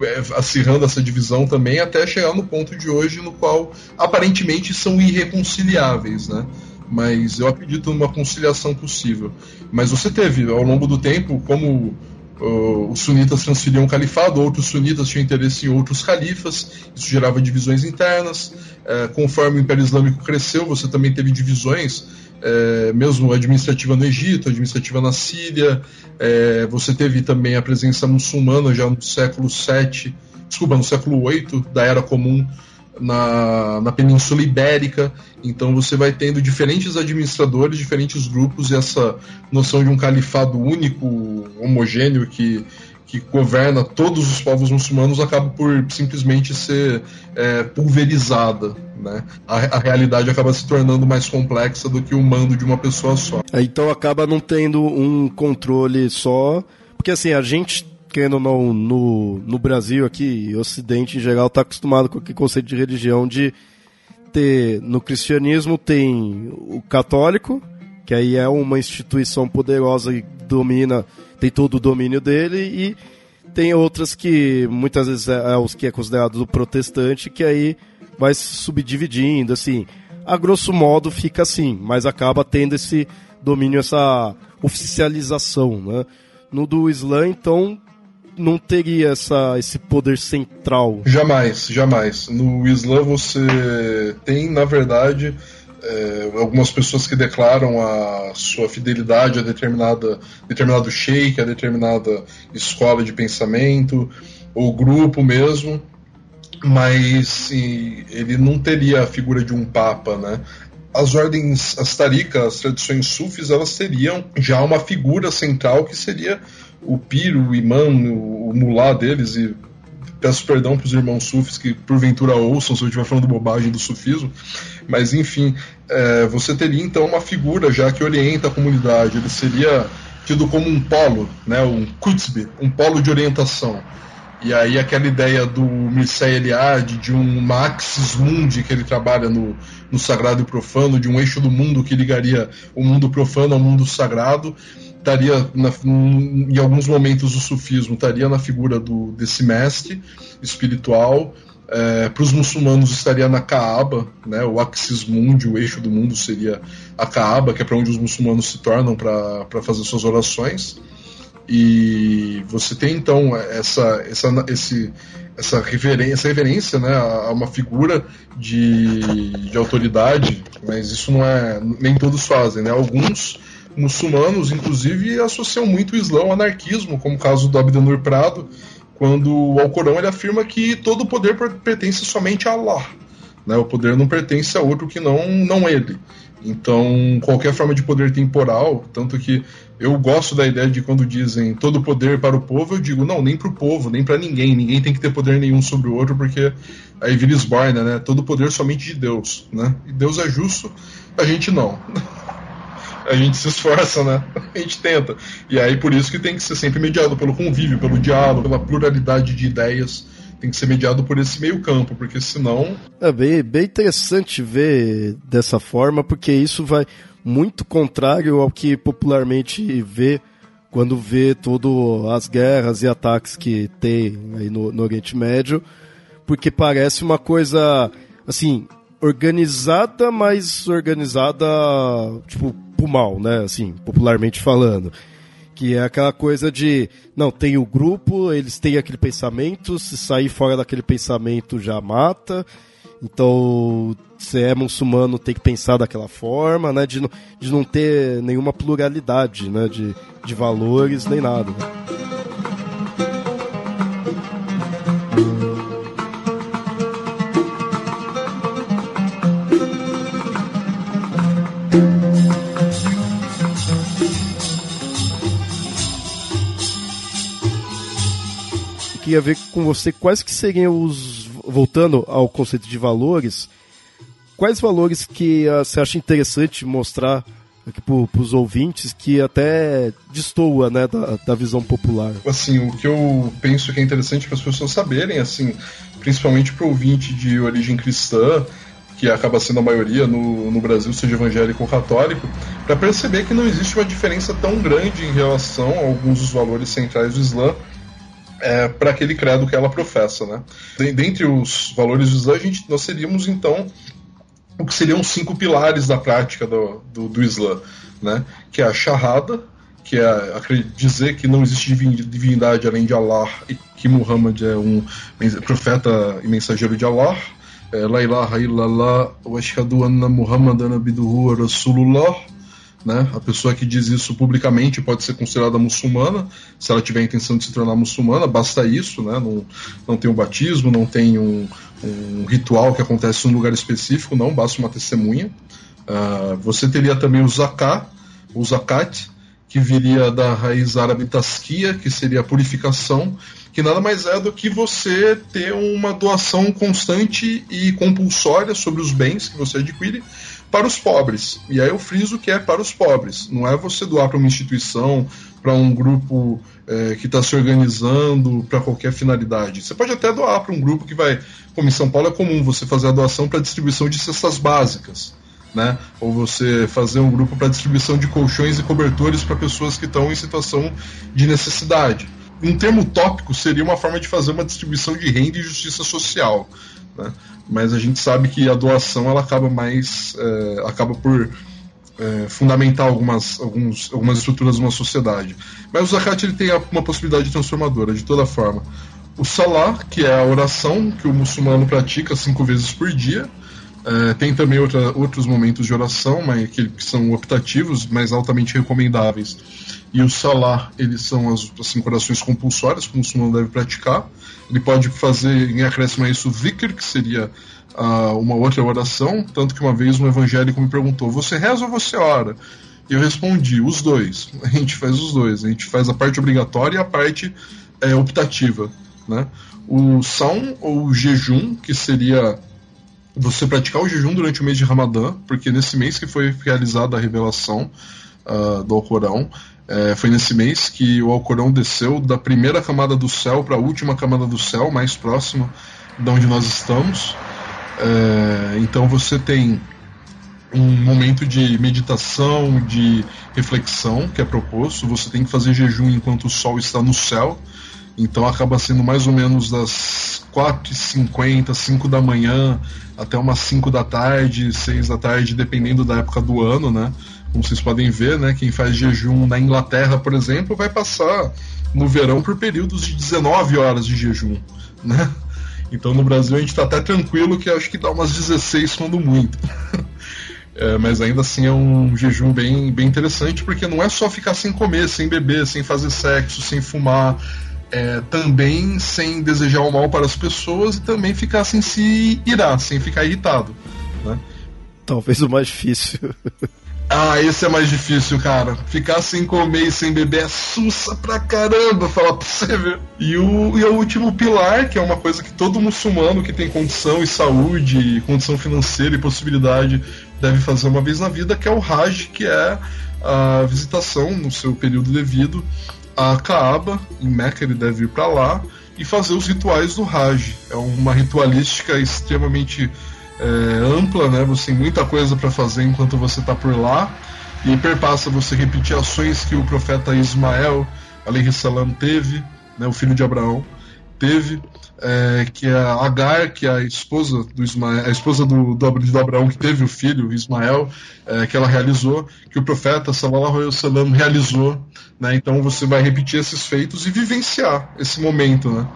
é, acirrando essa divisão também, até chegar no ponto de hoje no qual aparentemente são irreconciliáveis, né? Mas eu acredito numa conciliação possível. Mas você teve, ao longo do tempo, como uh, os sunitas transferiam o califado, outros sunitas tinham interesse em outros califas, isso gerava divisões internas. Uh, conforme o Império Islâmico cresceu, você também teve divisões é, mesmo administrativa no Egito, administrativa na Síria. É, você teve também a presença muçulmana já no século VII, desculpa, no século VIII da Era Comum na, na Península Ibérica. Então você vai tendo diferentes administradores, diferentes grupos e essa noção de um califado único, homogêneo que que governa todos os povos muçulmanos acaba por simplesmente ser é, pulverizada. Né? A, a, realidade acaba se tornando mais complexa do que o mando de uma pessoa só. É, então acaba não tendo um controle só. Porque assim, a gente, querendo ou não, no, no Brasil aqui, Ocidente em geral, está acostumado com aquele conceito de religião de ter. No cristianismo tem o católico, que aí é uma instituição poderosa e domina tem todo o domínio dele e tem outras que muitas vezes é, é os que é considerado do protestante que aí vai se subdividindo assim a grosso modo fica assim mas acaba tendo esse domínio essa oficialização né no do Islã então não teria essa, esse poder central jamais jamais no Islã você tem na verdade é, algumas pessoas que declaram a sua fidelidade a determinada, determinado sheik, a determinada escola de pensamento, ou grupo mesmo, mas ele não teria a figura de um papa, né? As ordens, as tarikas, as tradições sufis, elas teriam já uma figura central que seria o piro, o imã, o, o mulá deles, e peço perdão para os irmãos sufis que porventura ouçam se eu estiver falando bobagem do sufismo, mas enfim, é, você teria então uma figura já que orienta a comunidade, ele seria tido como um polo, né, um kutzbe, um polo de orientação. E aí aquela ideia do Mircea Eliade, de um Maxis Mundi, que ele trabalha no, no sagrado e profano, de um eixo do mundo que ligaria o mundo profano ao mundo sagrado, estaria na, em alguns momentos o sufismo estaria na figura do, desse mestre espiritual, é, para os muçulmanos estaria na Kaaba, né, o Axis Mundi, o eixo do mundo seria a Kaaba, que é para onde os muçulmanos se tornam para fazer suas orações. E você tem então essa, essa, esse, essa, reverência, essa reverência né, a uma figura de, de autoridade, mas isso não é. nem todos fazem. Né? Alguns muçulmanos, inclusive, associam muito o Islã ao anarquismo, como o caso do Abdenur Prado, quando o Alcorão ele afirma que todo o poder pertence somente a Allah. Né? O poder não pertence a outro que não, não ele. Então, qualquer forma de poder temporal, tanto que eu gosto da ideia de quando dizem todo poder para o povo, eu digo, não, nem para o povo, nem para ninguém, ninguém tem que ter poder nenhum sobre o outro, porque aí vira esborna, né? Todo poder somente de Deus, né? E Deus é justo, a gente não. [LAUGHS] a gente se esforça, né? [LAUGHS] A gente tenta. E aí por isso que tem que ser sempre mediado pelo convívio, pelo diálogo, pela pluralidade de ideias. Tem que ser mediado por esse meio campo, porque senão. É bem, bem interessante ver dessa forma, porque isso vai muito contrário ao que popularmente vê quando vê todas as guerras e ataques que tem aí no, no Oriente Médio, porque parece uma coisa assim organizada, mas organizada tipo pro mal, né? Assim, popularmente falando. Que é aquela coisa de, não, tem o grupo, eles têm aquele pensamento, se sair fora daquele pensamento já mata. Então, se é muçulmano, tem que pensar daquela forma, né? De, de não ter nenhuma pluralidade, né? De, de valores, nem nada. Né? Queria ver com você quais que seriam os voltando ao conceito de valores, quais valores que uh, você acha interessante mostrar aqui para os ouvintes que até destoa né, da, da visão popular? Assim, o que eu penso que é interessante para as pessoas saberem, assim, principalmente para o ouvinte de origem cristã, que acaba sendo a maioria no, no Brasil, seja evangélico ou católico, para perceber que não existe uma diferença tão grande em relação a alguns dos valores centrais do Islã é, para aquele credo que ela professa. Né? Dentre os valores do Islã, a gente, nós seríamos então o que seriam cinco pilares da prática do, do, do Islã, né? que é a Shahada, que é dizer que não existe divindade além de Allah e que Muhammad é um profeta e mensageiro de Allah, é, La ilaha illallah wa ashhadu anna Muhammadan abduhu rasulullah, né? A pessoa que diz isso publicamente pode ser considerada muçulmana, se ela tiver a intenção de se tornar muçulmana, basta isso, né? Não, não tem um batismo, não tem um, um ritual que acontece num lugar específico, não, basta uma testemunha. Uh, você teria também o zakat, o zakat, que viria da raiz árabe taskia, que seria a purificação, que nada mais é do que você ter uma doação constante e compulsória sobre os bens que você adquire para os pobres. E aí eu friso que é para os pobres. Não é você doar para uma instituição, para um grupo é, que está se organizando para qualquer finalidade. Você pode até doar para um grupo que vai. Como em São Paulo é comum você fazer a doação para distribuição de cestas básicas. Né? Ou você fazer um grupo para distribuição de colchões e cobertores para pessoas que estão em situação de necessidade um termo tópico seria uma forma de fazer uma distribuição de renda e justiça social. Né? Mas a gente sabe que a doação ela acaba mais. É, acaba por é, fundamentar algumas, alguns, algumas estruturas de uma sociedade. Mas o zakat ele tem uma possibilidade transformadora, de toda forma. O salah, que é a oração que o muçulmano pratica cinco vezes por dia, é, tem também outra, outros momentos de oração, mas que, são optativos, mas altamente recomendáveis. E o salah, eles são as assim, orações compulsórias que o muçulmano deve praticar. Ele pode fazer em acréscimo a isso o dhikr, que seria uh, uma outra oração. Tanto que uma vez um evangélico me perguntou: Você reza ou você ora? E eu respondi: Os dois. [LAUGHS] A gente faz os dois. A gente faz a parte obrigatória e a parte é, optativa. Né? O são ou jejum, que seria você praticar o jejum durante o mês de Ramadã, porque nesse mês que foi realizada a revelação uh, do Alcorão, é, foi nesse mês que o Alcorão desceu da primeira camada do céu para a última camada do céu, mais próxima de onde nós estamos. É, então você tem um momento de meditação, de reflexão que é proposto. Você tem que fazer jejum enquanto o sol está no céu. Então acaba sendo mais ou menos das 4h50, 5 da manhã até umas 5 da tarde, 6 da tarde, dependendo da época do ano, né? Como vocês podem ver, né? Quem faz jejum na Inglaterra, por exemplo, vai passar no verão por períodos de 19 horas de jejum, né? Então no Brasil a gente está até tranquilo que acho que dá umas 16 quando muito. [LAUGHS] É, mas ainda assim é um jejum bem, bem interessante, porque não é só ficar sem comer, sem beber, sem fazer sexo, sem fumar, é, também sem desejar o mal para as pessoas e também ficar sem se irar, sem ficar irritado. Né? Talvez o mais difícil. [LAUGHS] ah, esse é mais difícil, cara. Ficar sem comer e sem beber é sussa pra caramba, falar pra você ver. E o, e o último pilar, que é uma coisa que todo muçulmano que tem condição e saúde, condição financeira e possibilidade deve fazer uma vez na vida, que é o Hajj, que é a visitação no seu período devido a Kaaba, em Meca, ele deve ir para lá e fazer os rituais do Hajj. É uma ritualística extremamente é, ampla, né? Você tem muita coisa para fazer enquanto você está por lá e perpassa você repetir ações que o profeta Ismael, salam, teve, né? O filho de Abraão teve é, que é a Agar, que é a esposa do Ismael, a esposa do, do, do Abraão que teve o filho, Ismael, é, que ela realizou, que o profeta Sallallahu Alaihi Wasallam realizou, né? Então você vai repetir esses feitos e vivenciar esse momento, né?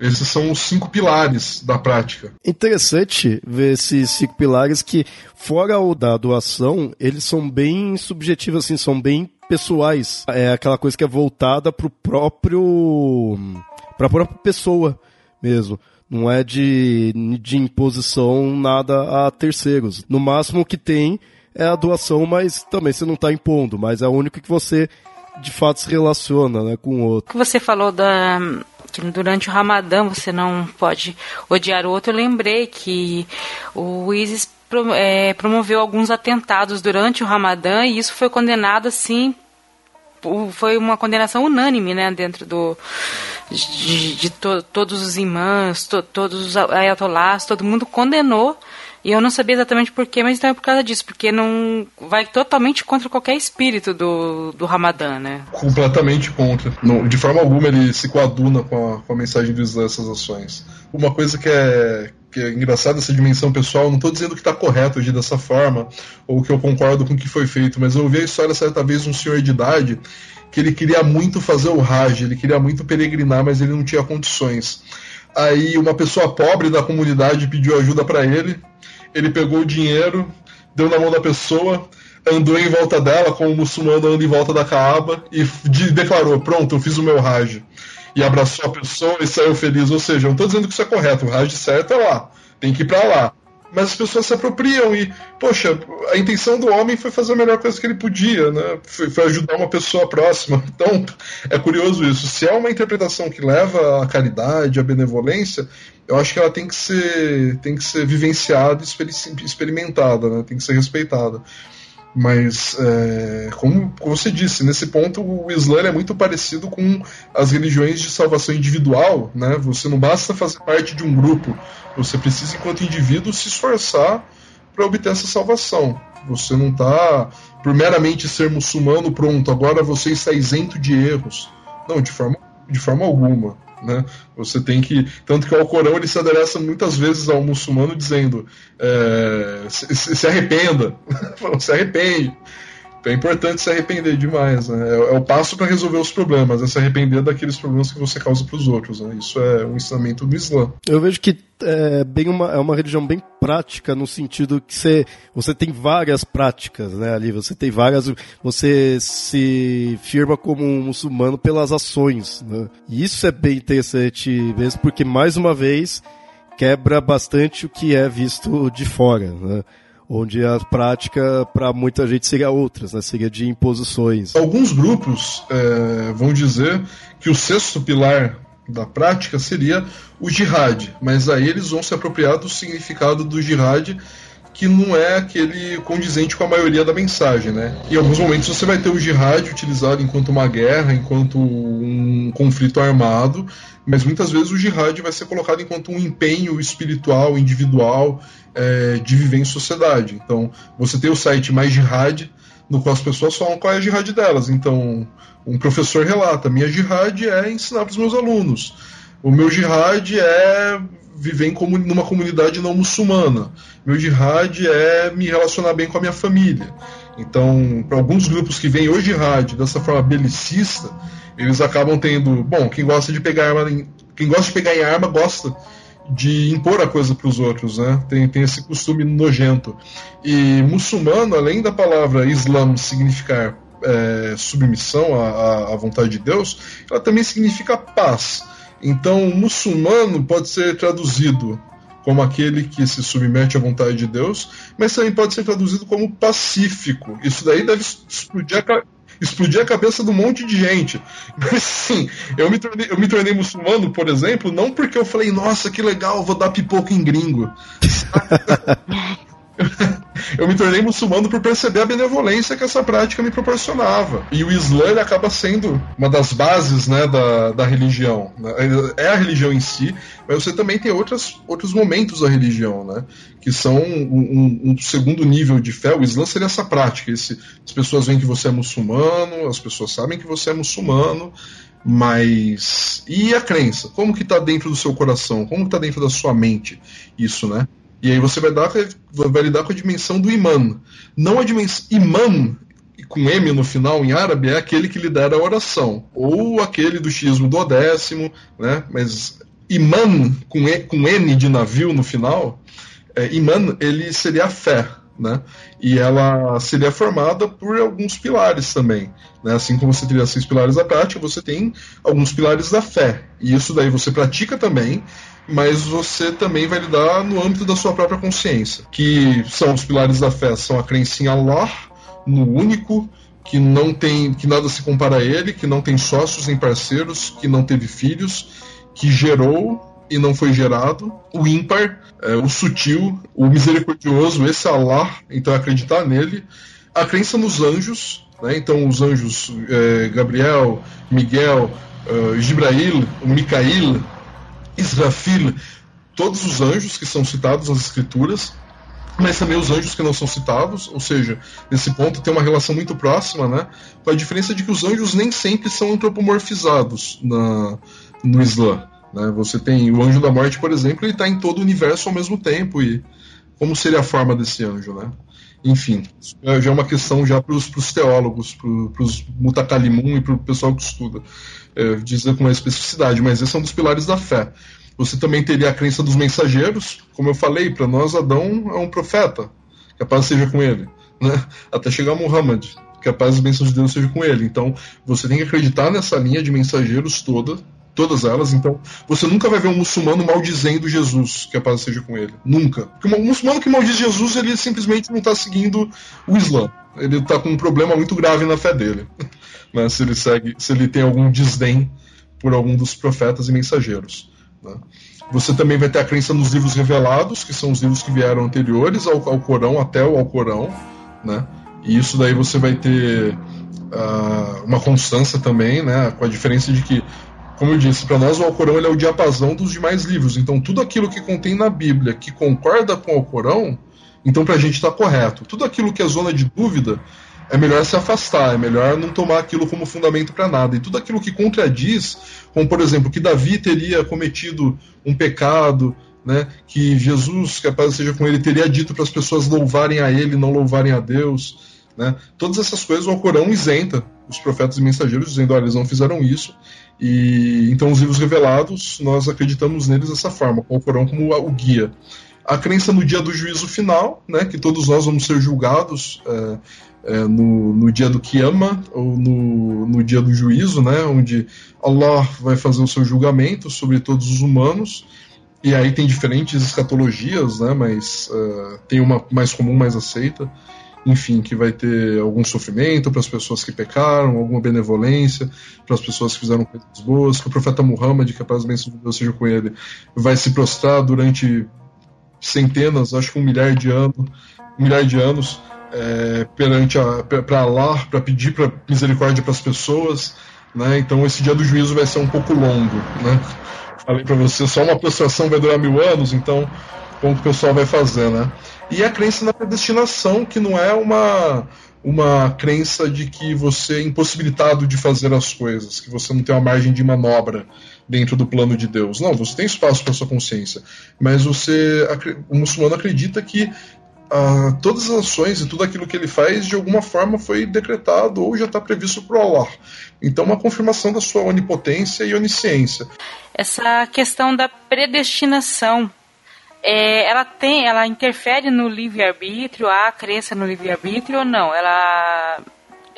Esses são os cinco pilares da prática. Interessante ver esses cinco pilares que, fora o da doação, eles são bem subjetivos, assim, são bem pessoais. É aquela coisa que é voltada pro próprio. pra própria pessoa mesmo. Não é de, de imposição nada a terceiros. No máximo que tem é a doação, mas também você não está impondo, mas é o único que você de fato se relaciona né, com o outro. que você falou da, que durante o Ramadã você não pode odiar o outro, eu lembrei que o ISIS é, promoveu alguns atentados durante o Ramadã e isso foi condenado assim foi uma condenação unânime né dentro do de, de to, todos os imãs to, todos os ayatollahs todo mundo condenou e eu não sabia exatamente porquê, mas então é por causa disso, porque não vai totalmente contra qualquer espírito do, do Ramadã, né? Completamente contra. Não, de forma alguma ele se coaduna com a, com a mensagem do Islã, essas ações. Uma coisa que é, que é essa dimensão pessoal, não estou dizendo que está correto agir dessa forma, ou que eu concordo com o que foi feito, mas eu ouvi a história certa vez de um senhor de idade que ele queria muito fazer o Raj, ele queria muito peregrinar, mas ele não tinha condições. Aí uma pessoa pobre da comunidade pediu ajuda para ele, ele pegou o dinheiro, deu na mão da pessoa, andou em volta dela, como o muçulmano anda em volta da Kaaba, e declarou: Pronto, eu fiz o meu Raj. E abraçou a pessoa e saiu feliz. Ou seja, eu não estou dizendo que isso é correto, o Raj certo é lá, tem que ir para lá. Mas as pessoas se apropriam e, poxa, a intenção do homem foi fazer a melhor coisa que ele podia, né? Foi, foi ajudar uma pessoa próxima. [LAUGHS] Então, é curioso isso. Se é uma interpretação que leva à caridade, à benevolência, eu acho que ela tem que ser, tem que ser vivenciada e experimentada, né? tem que ser respeitada. Mas, é, como, você disse, nesse ponto o Islã é muito parecido com as religiões de salvação individual. Né? Você não basta fazer parte de um grupo, você precisa, enquanto indivíduo, se esforçar para obter essa salvação. Você não está, por meramente ser muçulmano, pronto, agora você está isento de erros. Não, de forma, de forma alguma. Né? Você tem que. Tanto que o Alcorão ele se adereça muitas vezes ao muçulmano dizendo: é, se, se, arrependa, [LAUGHS] se arrepende. É importante se arrepender demais. Né? É, é o passo para resolver os problemas, é se arrepender daqueles problemas que você causa para os outros. Né? Isso é um ensinamento do Islã. Eu vejo que é, bem uma, é uma religião bem prática no sentido que você, você tem várias práticas né, ali, você tem várias. Você se firma como um muçulmano pelas ações. Né? E isso é bem interessante mesmo, porque mais uma vez quebra bastante o que é visto de fora. Né? Onde a prática para muita gente seria outras, né? seria de imposições. Alguns grupos é, vão dizer que o sexto pilar da prática seria o jihad, mas aí eles vão se apropriar do significado do jihad que não é aquele condizente com a maioria da mensagem, né? Em alguns momentos você vai ter o jihad utilizado enquanto uma guerra, enquanto um conflito armado, mas muitas vezes o jihad vai ser colocado enquanto um empenho espiritual, individual, é, de viver em sociedade. Então, você tem o site Mais Jihad, no qual as pessoas falam qual é a jihad delas. Então, um professor relata: minha jihad é ensinar para os meus alunos. O meu jihad é viver em numa comunidade não muçulmana. Meu jihad é me relacionar bem com a minha família. Então, para alguns grupos que veem o jihad dessa forma belicista, eles acabam tendo, bom, quem gosta de pegar arma, quem gosta de pegar em arma gosta de impor a coisa para os outros, né? Tem, tem esse costume nojento. E muçulmano, além da palavra Islam significar é, submissão à, à vontade de Deus, ela também significa paz. Então, muçulmano pode ser traduzido como aquele que se submete à vontade de Deus, mas também pode ser traduzido como pacífico. Isso daí deve explodir a, explodir a cabeça de um monte de gente. Mas [LAUGHS] sim, eu me, tornei, eu me tornei muçulmano, por exemplo, não porque eu falei, nossa, que legal, vou dar pipoca em gringo. [LAUGHS] eu me tornei muçulmano por perceber a benevolência que essa prática me proporcionava. E o Islã ele acaba sendo uma das bases né, da, da religião. Né? É a religião em si, mas você também tem outras, outros momentos da religião, né? que são um, um, um segundo nível de fé. O Islã seria essa prática. Esse, as pessoas veem que você é muçulmano, as pessoas sabem que você é muçulmano, mas e a crença? Como que está dentro do seu coração? Como está dentro da sua mente isso, né? E aí você vai, dar, vai lidar com a dimensão do imã. Não a dimensão. Imã, com M no final em árabe, é aquele que lidera a oração. Ou aquele do xismo do décimo, né? Mas imã, com, e, com N de navio no final, é, imã, ele seria a fé. Né? E ela seria formada por alguns pilares também. Né? Assim como você teria seis pilares da prática, você tem alguns pilares da fé. E isso daí você pratica também, mas você também vai lidar no âmbito da sua própria consciência, que são os pilares da fé, são a crença em Allah, no único, que não tem, que nada se compara a ele, que não tem sócios nem parceiros, que não teve filhos que gerou e não foi gerado, o ímpar, é, o sutil, o misericordioso, esse Allah, então acreditar nele, a crença nos anjos, né, então os anjos é, Gabriel, Miguel, uh, Gibrail, Micail, Israfil, todos os anjos que são citados nas escrituras, mas também os anjos que não são citados, ou seja, nesse ponto tem uma relação muito próxima, né? Com a diferença de que os anjos nem sempre são antropomorfizados na, no Islã. Né? Você tem o anjo da morte, por exemplo, ele está em todo o universo ao mesmo tempo. E como seria a forma desse anjo, né? Enfim, já é uma questão já para os teólogos, para os mutakalimun e para o pessoal que estuda, é, dizer com mais especificidade, mas esse é um dos pilares da fé. Você também teria a crença dos mensageiros, como eu falei, para nós Adão é um profeta, que a paz seja com ele, né? até chegar Muhammad, que a paz e a bênção de Deus seja com ele. Então, você tem que acreditar nessa linha de mensageiros toda, todas elas. Então, você nunca vai ver um muçulmano maldizendo Jesus, que a paz seja com ele. Nunca. Porque um muçulmano que maldiz Jesus, ele simplesmente não está seguindo o Islã. Ele está com um problema muito grave na fé dele. né? Se ele segue, se ele tem algum desdém por algum dos profetas e mensageiros. Né? Você também vai ter a crença nos livros revelados, que são os livros que vieram anteriores ao, ao Corão, até o Alcorão, né? E isso daí você vai ter uh, uma constância também, né? Com a diferença de que como eu disse, para nós o Alcorão é o diapasão dos demais livros. Então, tudo aquilo que contém na Bíblia que concorda com o Alcorão, então para a gente está correto. Tudo aquilo que é zona de dúvida, é melhor se afastar, é melhor não tomar aquilo como fundamento para nada. E tudo aquilo que contradiz, como por exemplo, que Davi teria cometido um pecado, né, que Jesus, que a paz seja com ele, teria dito para as pessoas louvarem a ele, não louvarem a Deus. Né? Todas essas coisas o Alcorão isenta os profetas e mensageiros, dizendo: olha, eles não fizeram isso, e então os livros revelados, nós acreditamos neles dessa forma, com o Corão como o guia. A crença no dia do juízo final, né, que todos nós vamos ser julgados é, é, no, no dia do Qiyama, ou no, no dia do juízo, né, onde Allah vai fazer o seu julgamento sobre todos os humanos. E aí tem diferentes escatologias, né, mas uh, tem uma mais comum, mais aceita enfim, que vai ter algum sofrimento para as pessoas que pecaram, alguma benevolência para as pessoas que fizeram coisas boas, que o profeta Muhammad, que a paz e bênção de Deus seja com ele, vai se prostrar durante centenas, acho que um milhar de anos, um milhar de anos é, perante para Allah, para pedir para misericórdia para as pessoas, né? Então esse dia do juízo vai ser um pouco longo, né? Falei para você, só uma prostração vai durar mil anos, então como o pessoal vai fazer, né? E a crença na predestinação, que não é uma, uma crença de que você é impossibilitado de fazer as coisas, que você não tem uma margem de manobra dentro do plano de Deus. Não, você tem espaço para sua consciência, mas você, o muçulmano acredita que ah, todas as ações e tudo aquilo que ele faz de alguma forma foi decretado ou já está previsto por Allah. Então, uma confirmação da sua onipotência e onisciência. Essa questão da predestinação é, ela tem, ela interfere no livre-arbítrio, há crença no livre-arbítrio ou não? Ela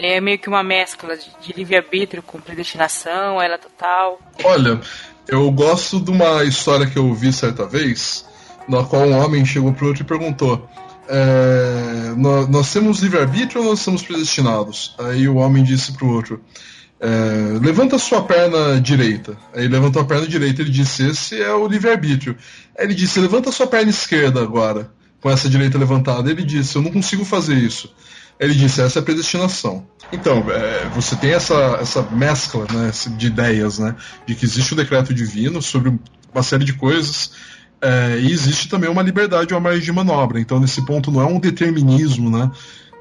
é meio que uma mescla de, de livre-arbítrio com predestinação, ela total? Olha, eu gosto de uma história que eu ouvi certa vez, na qual um homem chegou para outro e perguntou: é, nós, temos livre-arbítrio ou nós somos predestinados? Aí o homem disse para o outro: é, levanta sua perna direita. Aí levantou a perna direita. Ele disse: Esse é o livre-arbítrio. Aí ele disse: Levanta sua perna esquerda agora, com essa direita levantada. Ele disse: Eu não consigo fazer isso. Ele disse: Essa é a predestinação. Então, é, você tem essa, essa mescla né, de ideias, né, de que existe o decreto divino sobre uma série de coisas. É, e existe também uma liberdade, uma margem de manobra. Então, nesse ponto, não é um determinismo, né?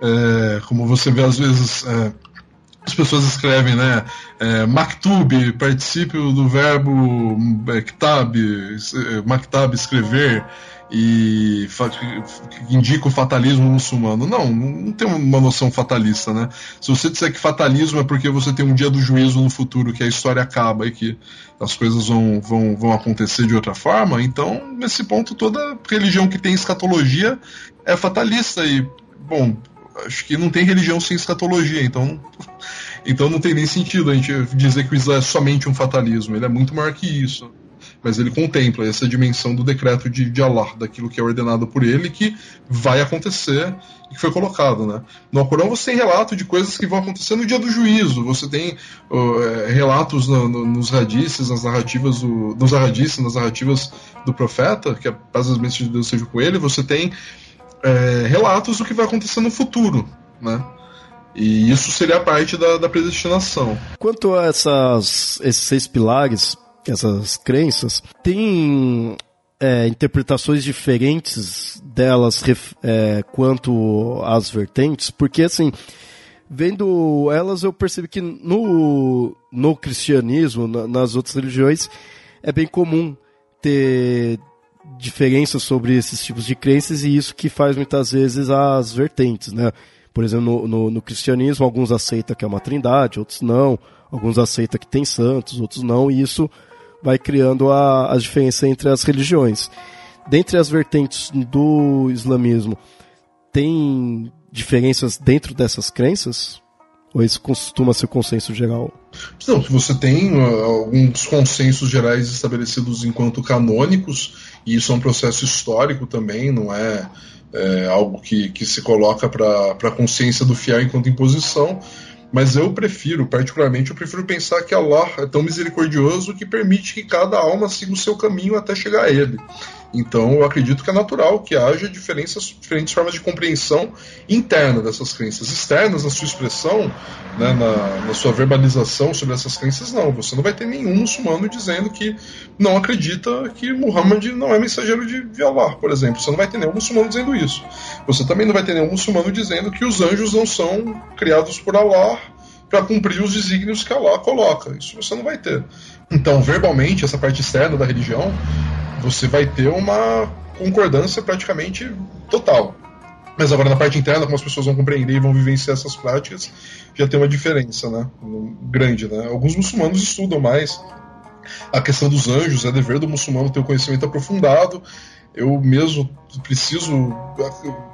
É, como você vê às vezes é, as pessoas escrevem, né? É, Maktub, participe do verbo é, ktab, é, maktab, escrever, e indica o fatalismo muçulmano. Não, não tem uma noção fatalista, né? Se você disser que fatalismo é porque você tem um dia do juízo no futuro, que a história acaba e que as coisas vão, vão, vão acontecer de outra forma, então, nesse ponto, toda religião que tem escatologia é fatalista e, bom, acho que não tem religião sem escatologia, então, então não tem nem sentido a gente dizer que o Islã é somente um fatalismo, ele é muito maior que isso. Mas ele contempla essa dimensão do decreto de, de Allah, daquilo que é ordenado por ele, que vai acontecer e que foi colocado. Né? No Alcorão você tem relato de coisas que vão acontecer no dia do juízo, você tem uh, relatos no, no, nos radices, nas narrativas do, nos radices, nas narrativas do profeta, que a paz de Deus seja com ele, você tem é, relatos do que vai acontecer no futuro. Né? E isso seria parte da, da predestinação. Quanto a essas, esses seis pilares, essas crenças, tem é, interpretações diferentes delas é, quanto às vertentes, porque assim, vendo elas eu percebi que no, no cristianismo, na, nas outras religiões, é bem comum ter diferenças sobre esses tipos de crenças e isso que faz muitas vezes as vertentes, né? Por exemplo, no, no, no cristianismo, alguns aceitam que é uma trindade, outros não. Alguns aceitam que tem santos, outros não. E isso vai criando a, a diferença entre as religiões. Dentre as vertentes do islamismo, tem diferenças dentro dessas crenças? Ou isso costuma ser consenso geral? Não, você tem uh, alguns consensos gerais estabelecidos enquanto canônicos, e isso é um processo histórico também, não é, é algo que, que se coloca para a consciência do fiel enquanto imposição. Mas eu prefiro, particularmente, eu prefiro pensar que Allah é tão misericordioso que permite que cada alma siga o seu caminho até chegar a Ele. Então, eu acredito que é natural que haja diferenças, diferentes formas de compreensão interna dessas crenças. Externas, na sua expressão, né, na, na, sua verbalização sobre essas crenças, não. Você não vai ter nenhum muçulmano dizendo que não acredita que Muhammad não é mensageiro de, de Allah, por exemplo. Você não vai ter nenhum muçulmano dizendo isso. Você também não vai ter nenhum muçulmano dizendo que os anjos não são criados por Allah para cumprir os desígnios que Allah coloca. Isso você não vai ter. Então, verbalmente, essa parte externa da religião você vai ter uma concordância praticamente total. Mas agora na parte interna, como as pessoas vão compreender e vão vivenciar essas práticas, já tem uma diferença, né? Grande, né? Alguns muçulmanos estudam mais a questão dos anjos, é dever do muçulmano ter o um conhecimento aprofundado eu mesmo preciso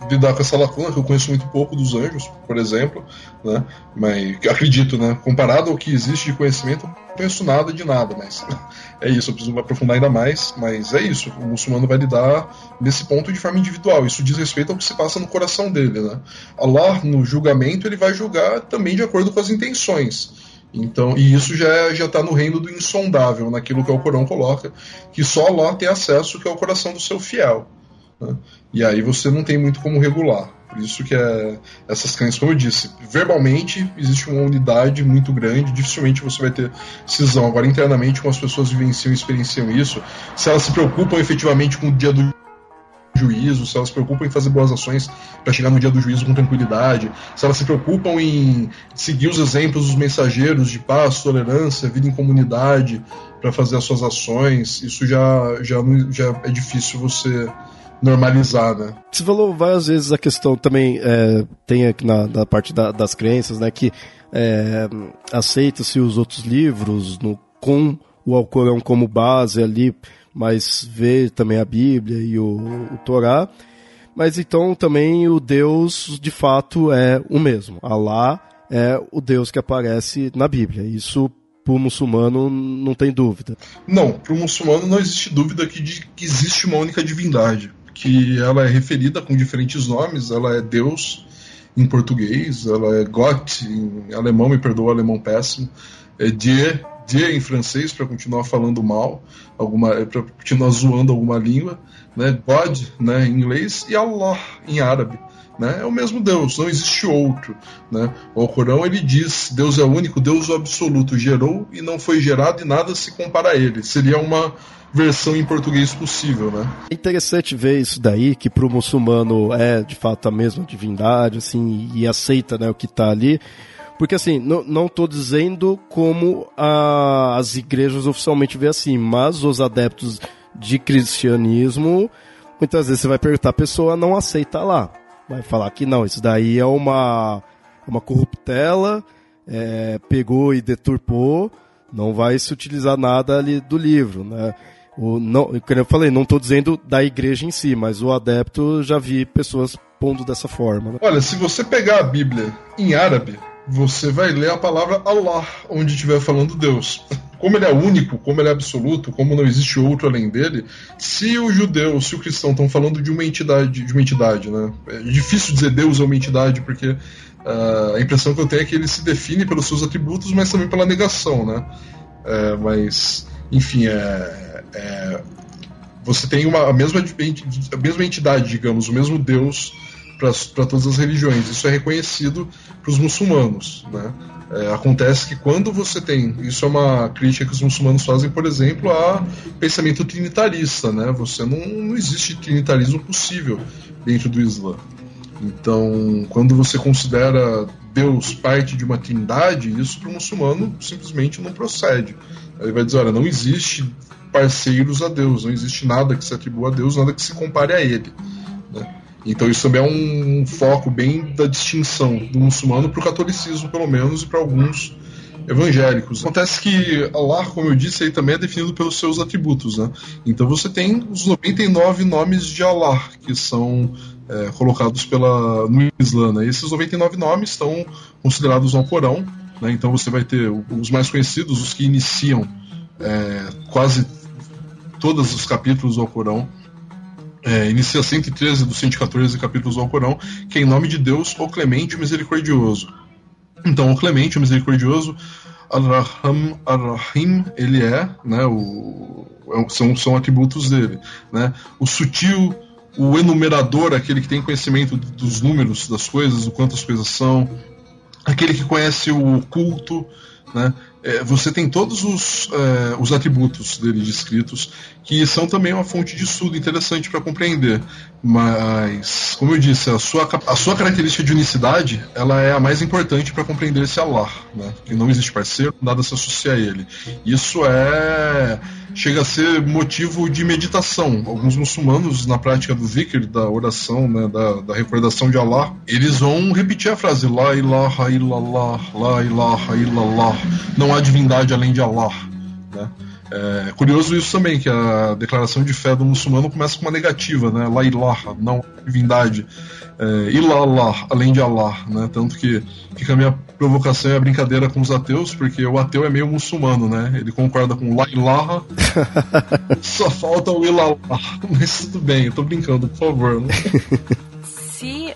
lidar com essa lacuna, que eu conheço muito pouco dos anjos, por exemplo, né? Mas acredito, né? Comparado ao que existe de conhecimento, não conheço nada de nada, mas [LAUGHS] é isso, eu preciso me aprofundar ainda mais, mas é isso, o muçulmano vai lidar nesse ponto de forma individual, isso diz respeito ao que se passa no coração dele, né? Allah, no julgamento, ele vai julgar também de acordo com as intenções. Então, e isso já já está no reino do insondável, naquilo que o Corão coloca, que só Allah tem acesso, que é o coração do seu fiel. Né? E aí você não tem muito como regular. Por isso que é, essas crenças, como eu disse, verbalmente existe uma unidade muito grande, dificilmente você vai ter cisão. Agora, internamente, como as pessoas vivenciam e experienciam isso, se elas se preocupam efetivamente com o dia do juízo, se elas se preocupam em fazer boas ações para chegar no dia do juízo com tranquilidade, se elas se preocupam em seguir os exemplos dos mensageiros de paz, tolerância, vida em comunidade para fazer as suas ações, isso já, já, já é difícil você normalizar, né? Você falou várias vezes a questão também, é, tem aqui na, na parte da, das crenças, né, que é, aceita-se os outros livros no, com o Alcorão como base ali mas vê também a Bíblia e o, o Torá. Mas então também o Deus de fato é o mesmo. Alá é o Deus que aparece na Bíblia. Isso para o muçulmano não tem dúvida. Não, para o muçulmano não existe dúvida de, que existe uma única divindade, que ela é referida com diferentes nomes, ela é Deus em português, ela é Gott em alemão, me perdoa o alemão péssimo, é Dieu dia em francês para continuar falando mal, alguma para continuar zoando alguma língua, né? God, né, em inglês e Allah em árabe. Né? É o mesmo Deus, não existe outro. Né? O Corão ele diz: Deus é único, Deus o absoluto, gerou e não foi gerado e nada se compara a ele. Seria uma versão em português possível, né? É interessante ver isso daí, que para o muçulmano é de fato a mesma divindade, assim, e aceita né, o que está ali. Porque assim, não estou dizendo como a, as igrejas oficialmente vê assim, mas os adeptos de cristianismo, muitas vezes você vai perguntar, a pessoa não aceita lá. Vai falar que não, isso daí é uma, uma corruptela, é, pegou e deturpou, não vai se utilizar nada ali do livro, né? O, não, eu falei, não estou dizendo da igreja em si, mas o adepto já vi pessoas pondo dessa forma. Né? Olha, se você pegar a Bíblia em árabe, você vai ler a palavra Allah, onde estiver falando Deus. [LAUGHS] como ele é único, como ele é absoluto, como não existe outro além dele, se o judeu, se o cristão estão falando de uma entidade, de uma entidade, né? É difícil dizer Deus é uma entidade, porque uh, a impressão que eu tenho é que ele se define pelos seus atributos, mas também pela negação, né? É, mas, enfim, é, é, você tem uma, a, mesma, a mesma entidade, digamos, o mesmo Deus para todas as religiões. Isso é reconhecido para os muçulmanos, né? É, acontece que quando você tem, isso é uma crítica que os muçulmanos fazem, por exemplo, a pensamento trinitarista, né? Você não, não existe trinitarismo possível dentro do Islã. Então, quando você considera Deus parte de uma trindade, isso para o muçulmano simplesmente não procede. Ele vai dizer, olha, não existe parceiros a Deus, não existe nada que se atribua a Deus, nada que se compare a Ele. Né? Então isso também é um foco bem da distinção do muçulmano para o catolicismo, pelo menos, e para alguns evangélicos. Acontece que Allah, como eu disse, aí também é definido pelos seus atributos, né? Então você tem os 99 nomes de Allah que são é, colocados pela, no Islã. Né? E esses 99 nomes estão considerados no Corão. Né? Então você vai ter os mais conhecidos, os que iniciam é, quase todos os capítulos do Alcorão é, inicia 113 dos 114 capítulos do Alcorão, que é em nome de Deus, o Clemente, o Misericordioso. Então, o Clemente, o Misericordioso, Ar-Rahim, ele é, né, o, é são, são atributos dele. Né? O sutil, o enumerador, aquele que tem conhecimento dos números das coisas, do quanto as coisas são, aquele que conhece o culto, né? É, você tem todos os, é, os atributos dele descritos, que são também uma fonte de estudo interessante para compreender. Mas, como eu disse, a sua, a sua característica de unicidade ela é a mais importante para compreender esse Allah, né? que não existe parceiro, nada se associa a ele. Isso é chega a ser motivo de meditação. Alguns muçulmanos, na prática do zikr, da oração, né, da, da recordação de Allah, eles vão repetir a frase La ilaha illallah, La ilaha illallah. Não há divindade além de Allah. Né? É curioso isso também, que a declaração de fé do muçulmano começa com uma negativa, né? La ilaha, não divindade. É, ilallah, além de Allah, né? Tanto que fica a minha provocação e a brincadeira com os ateus, porque o ateu é meio muçulmano, né? Ele concorda com la ilaha, [LAUGHS] só falta o ilallah. Mas tudo bem, eu tô brincando, por favor. Né? Se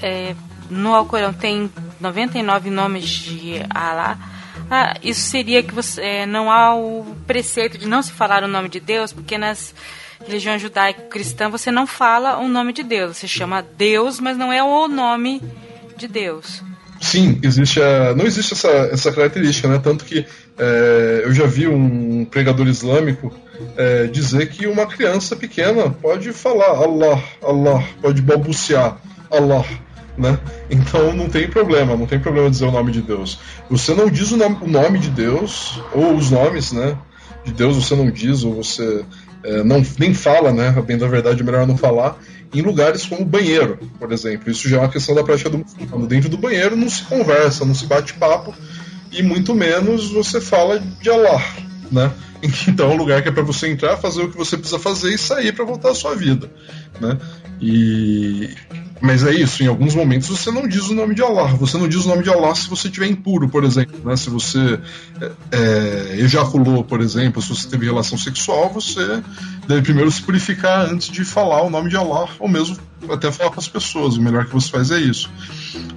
é, no Alcorão tem 99 nomes de Allah ah, isso seria que você é, não há o preceito de não se falar o nome de Deus, porque nas religiões judaico-cristã você não fala o nome de Deus, você chama Deus, mas não é o nome de Deus. Sim, existe a, não existe essa, essa característica, né? Tanto que é, eu já vi um pregador islâmico é, dizer que uma criança pequena pode falar Allah, Allah, pode balbuciar Allah né? Então não tem problema, não tem problema dizer o nome de Deus. Você não diz o nome, o nome de Deus, ou os nomes, né? De Deus você não diz, ou você é, não, nem fala, né? Bem da verdade, é melhor não falar, em lugares como banheiro, por exemplo. Isso já é uma questão da prática do muçulmano. Dentro do banheiro não se conversa, não se bate papo, e muito menos você fala de Allah, né? [LAUGHS] Então é um lugar que é para você entrar, fazer o que você precisa fazer e sair para voltar à sua vida, né? E mas é isso, em alguns momentos você não diz o nome de Allah. Você não diz o nome de Allah se você estiver impuro, por exemplo. Né? Se você é, é, ejaculou, por exemplo, se você teve relação sexual, você deve primeiro se purificar antes de falar o nome de Allah, ou mesmo até falar com as pessoas. O melhor que você faz é isso.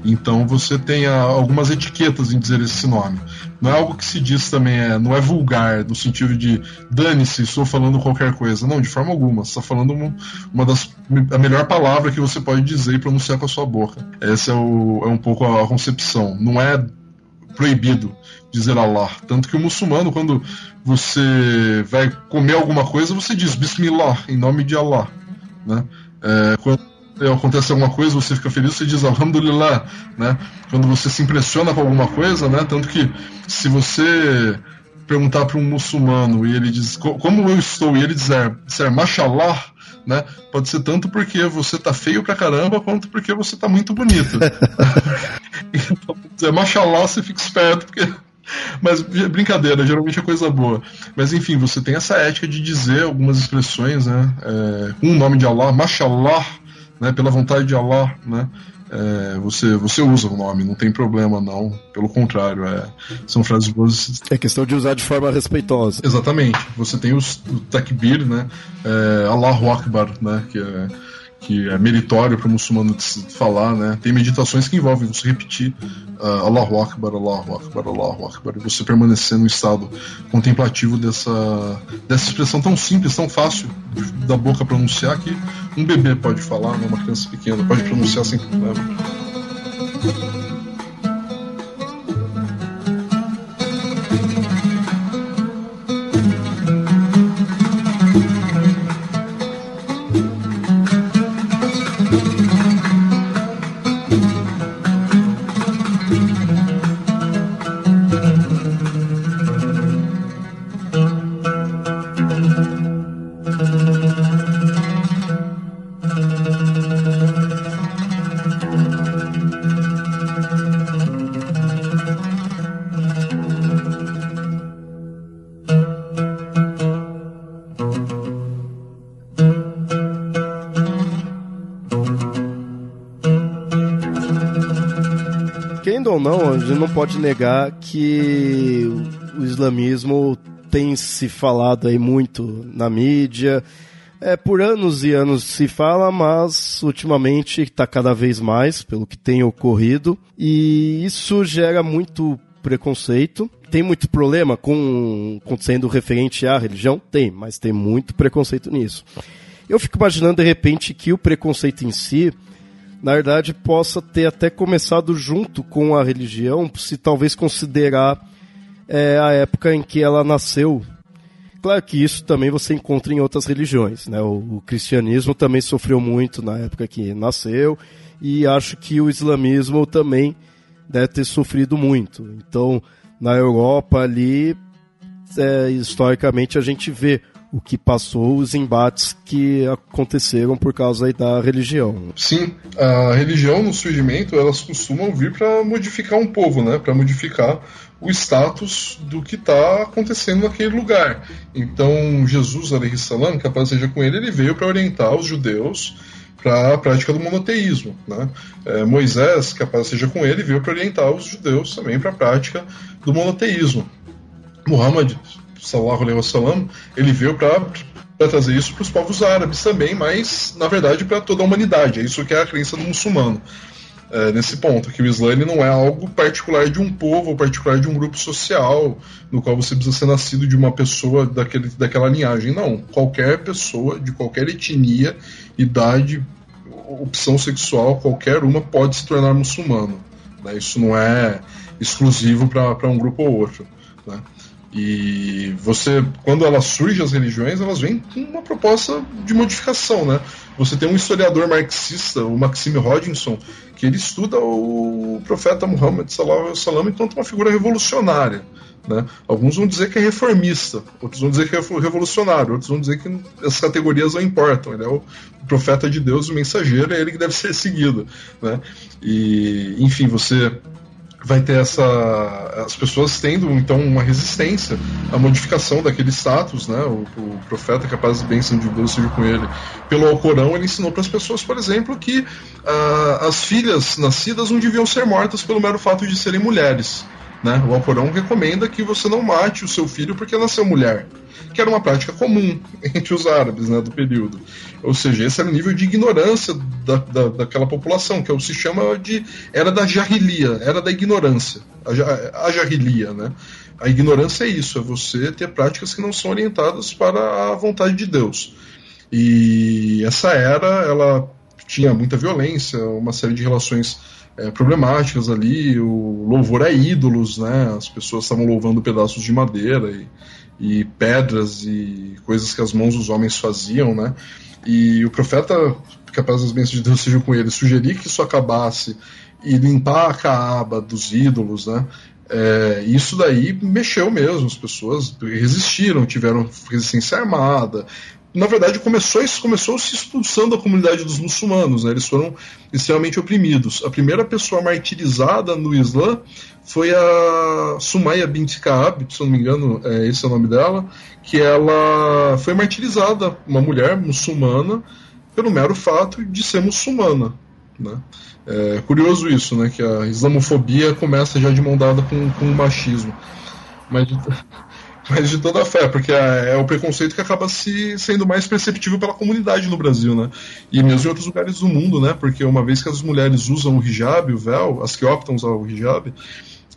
Então você tem algumas etiquetas em dizer esse nome. Não é algo que se diz também, é, não é vulgar, no sentido de dane-se, estou falando qualquer coisa. Não, de forma alguma. Você está falando uma, uma, das a melhor palavra que você pode dizer e pronunciar com a sua boca. Essa é, o, é um pouco a, a concepção. Não é proibido dizer Allah. Tanto que o muçulmano, quando você vai comer alguma coisa, você diz Bismillah, em nome de Allah. Né? É, quando acontece alguma coisa, você fica feliz, você diz Alhamdulillah, né? Quando você se impressiona com alguma coisa, né? Tanto que se você perguntar para um muçulmano e ele diz como eu estou e ele disser, disser Mashallah, né? Pode ser tanto porque você tá feio pra caramba, quanto porque você tá muito bonito. [LAUGHS] [LAUGHS] então, dizer Mashallah, você fica esperto, porque [LAUGHS] mas brincadeira, geralmente é coisa boa. Mas enfim, você tem essa ética de dizer algumas expressões, né? É, o nome de Allah, Mashallah, né? Pela vontade de Allah, né? é, você, você usa o nome, não tem problema não. Pelo contrário, é, são frases boas. É questão de usar de forma respeitosa. Exatamente. Você tem os, o takbir, né? É, Allahu Akbar, né? Que é que é meritório para o muçulmano falar, né? Tem meditações que envolvem você repetir uh, Allahu Akbar, Allahu Akbar, Allahu Akbar, e você permanecer no estado contemplativo dessa, dessa expressão tão simples, tão fácil da boca pronunciar que um bebê pode falar, né? uma criança pequena pode pronunciar sem problema. Gente não pode negar que o islamismo tem se falado aí muito na mídia. É, por anos e anos se fala, mas ultimamente está cada vez mais, pelo que tem ocorrido, e isso gera muito preconceito. Tem muito problema com, sendo referente à religião? Tem, mas tem muito preconceito nisso. Eu fico imaginando de repente que o preconceito em si na verdade, possa ter até começado junto com a religião, se talvez considerar é, a época em que ela nasceu. Claro que isso também você encontra em outras religiões. Né? O, o cristianismo também sofreu muito na época que nasceu, e acho que o islamismo também deve ter sofrido muito. Então, na Europa ali, é, historicamente, a gente vê o que passou, os embates que aconteceram por causa da religião. Sim, a religião no surgimento elas costumam vir para modificar um povo, né? Para modificar o status do que está acontecendo naquele lugar. Então Jesus, salam, que a paz seja com ele, ele veio para orientar os judeus para a prática do monoteísmo. Né? É, Moisés, que a paz seja com ele, veio para orientar os judeus também para a prática do monoteísmo. Muhammad, alaihi wasallam, ele veio para trazer isso para os povos árabes também, mas na verdade para toda a humanidade. É isso que é a crença do muçulmano. É, nesse ponto, que o Islã não é algo particular de um povo ou particular de um grupo social, no qual você precisa ser nascido de uma pessoa daquele, daquela linhagem. Não. Qualquer pessoa, de qualquer etnia, idade, opção sexual, qualquer uma pode se tornar muçulmano. Né? Isso não é exclusivo para um grupo ou outro. Né? E você, quando elas surgem as religiões, elas vêm com uma proposta de modificação, né? Você tem um historiador marxista, o Maxime Rodinson, que ele estuda o profeta Muhammad sallallahu enquanto uma figura revolucionária. Né? Alguns vão dizer que é reformista, outros vão dizer que é revolucionário, outros vão dizer que as categorias não importam. Ele é o profeta de Deus, o mensageiro, é ele que deve ser seguido. Né? E, enfim, você vai ter essa as pessoas tendo então uma resistência à modificação daquele status, né? O, o profeta capaz de bênção de Deus seja com ele. Pelo Alcorão ele ensinou para as pessoas, por exemplo, que uh, as filhas nascidas não deviam ser mortas pelo mero fato de serem mulheres. Né? O Alcorão recomenda que você não mate o seu filho porque nasceu mulher, que era uma prática comum [LAUGHS] entre os árabes né, do período. Ou seja, esse era o nível de ignorância da, da, daquela população, que é se chama de. Era da jarrilia, era da ignorância. A, a jarrilia, né? A ignorância é isso, é você ter práticas que não são orientadas para a vontade de Deus. E essa era, ela tinha muita violência, uma série de relações é, problemáticas ali, o louvor a ídolos, né? As pessoas estavam louvando pedaços de madeira e, e pedras e coisas que as mãos dos homens faziam, né? E o profeta, capaz das bênçãos de Deus sejam com ele, sugerir que isso acabasse e limpar a caaba dos ídolos, né? É, isso daí mexeu mesmo, as pessoas resistiram, tiveram resistência armada, na verdade, começou, começou se expulsando a comunidade dos muçulmanos, né? eles foram extremamente oprimidos. A primeira pessoa martirizada no Islã foi a Sumaya bint Kaab, se não me engano, é, esse é o nome dela, que ela foi martirizada, uma mulher muçulmana, pelo mero fato de ser muçulmana. Né? É curioso isso, né? Que a islamofobia começa já de mão dada com, com o machismo. Mas mas de toda a fé, porque é, é, o preconceito que acaba se sendo mais perceptível pela comunidade no Brasil, né? E mesmo em outros lugares do mundo, né? Porque uma vez que as mulheres usam o hijab, o véu, as que optam usar o hijab,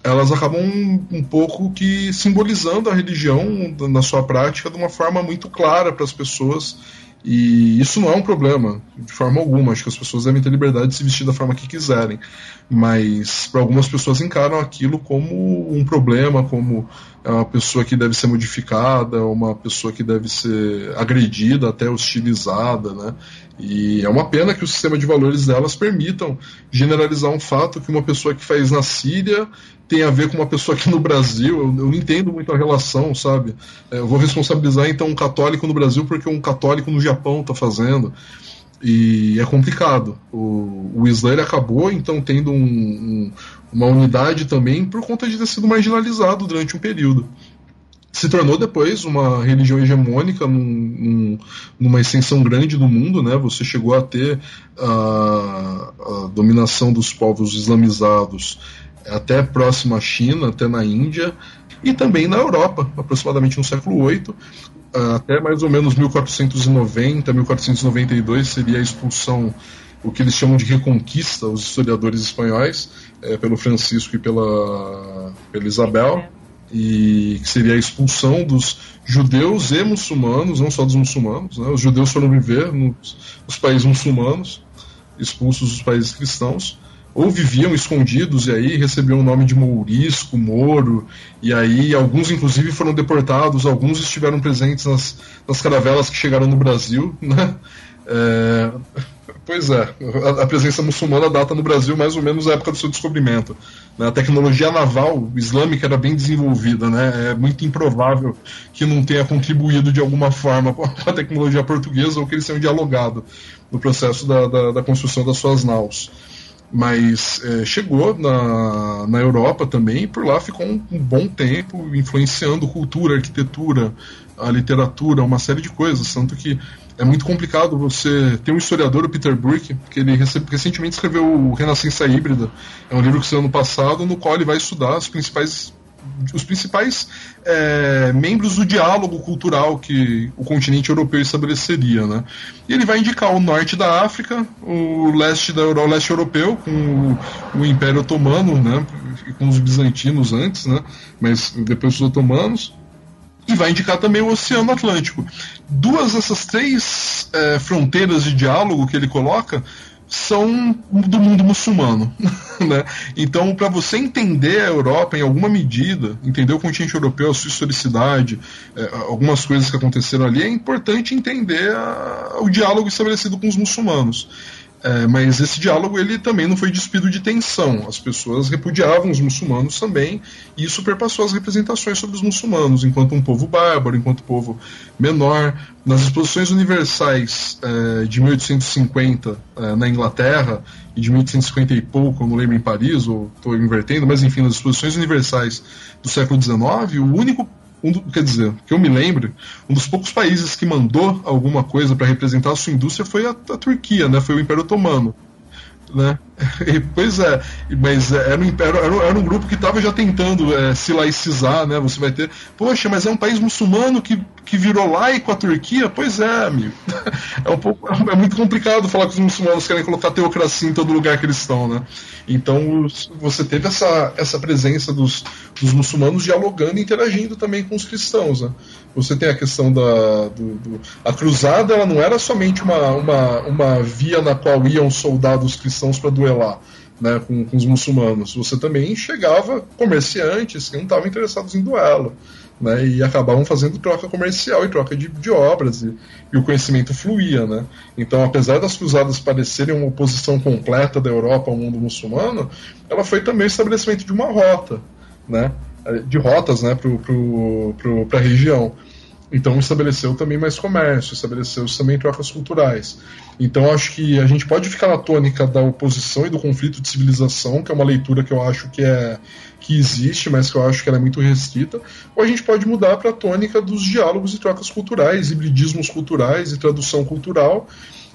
elas acabam um pouco que simbolizando a religião na sua prática de uma forma muito clara para as pessoas e isso não é um problema, de forma alguma. Acho que as pessoas devem ter liberdade de se vestir da forma que quiserem. Mas para algumas pessoas encaram aquilo como um problema, como uma pessoa que deve ser modificada, uma pessoa que deve ser agredida, até hostilizada, né? E é uma pena que o sistema de valores delas permitam generalizar um fato que uma pessoa que faz na Síria tem a ver com uma pessoa aqui no Brasil. Eu, eu não entendo muito a relação, sabe? É, eu vou responsabilizar então um católico no Brasil porque um católico no Japão está fazendo. E é complicado. O, o Islã acabou então tendo um, um, uma unidade também por conta de ter sido marginalizado durante um período se tornou depois uma religião hegemônica num, num, numa extensão grande do mundo, né? Você chegou a ter a, a, dominação dos povos islamizados até próximo à China, até na Índia e também na Europa, aproximadamente no século VIII, até mais ou menos 1490, 1492 seria a expulsão, o que eles chamam de reconquista, os historiadores espanhóis, é, pelo Francisco e pela, pela Isabel e que seria a expulsão dos judeus e muçulmanos, não só dos muçulmanos. Né? Os judeus foram viver nos, nos países muçulmanos, expulsos dos países cristãos, ou viviam escondidos e aí recebiam o nome de Mourisco, Moro, e aí alguns inclusive foram deportados, alguns estiveram presentes nas, nas caravelas que chegaram no Brasil, né? É, Pois é, a, presença muçulmana data no Brasil mais ou menos a época do seu descobrimento. Né? A tecnologia naval islâmica era bem desenvolvida, né? é muito improvável que não tenha contribuído de alguma forma com a tecnologia portuguesa ou que eles tenham dialogado no processo da, da, da construção das suas naus. Mas é, chegou na, na Europa também e por lá ficou um, um bom tempo influenciando cultura, arquitetura, a literatura, uma série de coisas. Tanto que é muito complicado você. Tem um historiador, o Peter Burke, que ele recentemente escreveu o Renascença Híbrida. É um livro que saiu ano passado, no qual ele vai estudar os principais os principais é, membros do diálogo cultural que o continente europeu estabeleceria, né? E ele vai indicar o norte da África, o leste da o leste europeu com o, o, Império Otomano, né? Com os bizantinos antes, né? Mas depois os otomanos e vai indicar também o Oceano Atlântico. Duas dessas três é, fronteiras de diálogo que ele coloca são do mundo muçulmano. [LAUGHS] Né? Então, para você entender a Europa em alguma medida, entender o continente europeu, a sua historicidade, é, algumas coisas que aconteceram ali, é importante entender a, o diálogo estabelecido com os muçulmanos. É, mas esse diálogo ele também não foi despido de tensão. As pessoas repudiavam os muçulmanos também, e isso perpassou as representações sobre os muçulmanos, enquanto um povo bárbaro, enquanto povo menor. Nas exposições universais é, de 1850 é, na Inglaterra, e de 1850 e pouco, eu não lembro em Paris, ou estou invertendo, mas enfim, nas exposições universais do século XIX, o único um do, quer dizer, que eu me lembro, um dos poucos países que mandou alguma coisa para representar a sua indústria foi a, a Turquia, né? Foi o Império Otomano né? [LAUGHS] Pois é, mas é, era um, era, era um grupo que estava já tentando é, se laicizar, né? Você vai ter, poxa, mas é um país muçulmano que, que virou laico a Turquia? Pois é, amigo. [LAUGHS] É um pouco, é muito complicado falar que os muçulmanos querem colocar teocracia em todo lugar que eles estão, né? Então você teve essa, essa presença dos, dos muçulmanos dialogando e interagindo também com os cristãos, né? Você tem a questão da do, do, a cruzada, ela não era somente uma, uma, uma via na qual iam soldados cristãos para duelar. Né, com, com, os muçulmanos. Você também chegava comerciantes que não estavam interessados em duelo. Né, e acabavam fazendo troca comercial e troca de, de obras, e, e, o conhecimento fluía. Né? Então, apesar das cruzadas parecerem uma oposição completa da Europa ao mundo muçulmano, ela foi também o estabelecimento de uma rota. Né? de rotas né, para a região. Então estabeleceu também mais comércio, estabeleceu também trocas culturais. Então acho que a gente pode ficar na tônica da oposição e do conflito de civilização, que é uma leitura que eu acho que é que existe, mas que eu acho que ela é muito restrita, ou a gente pode mudar para a tônica dos diálogos e trocas culturais, hibridismos culturais e tradução cultural,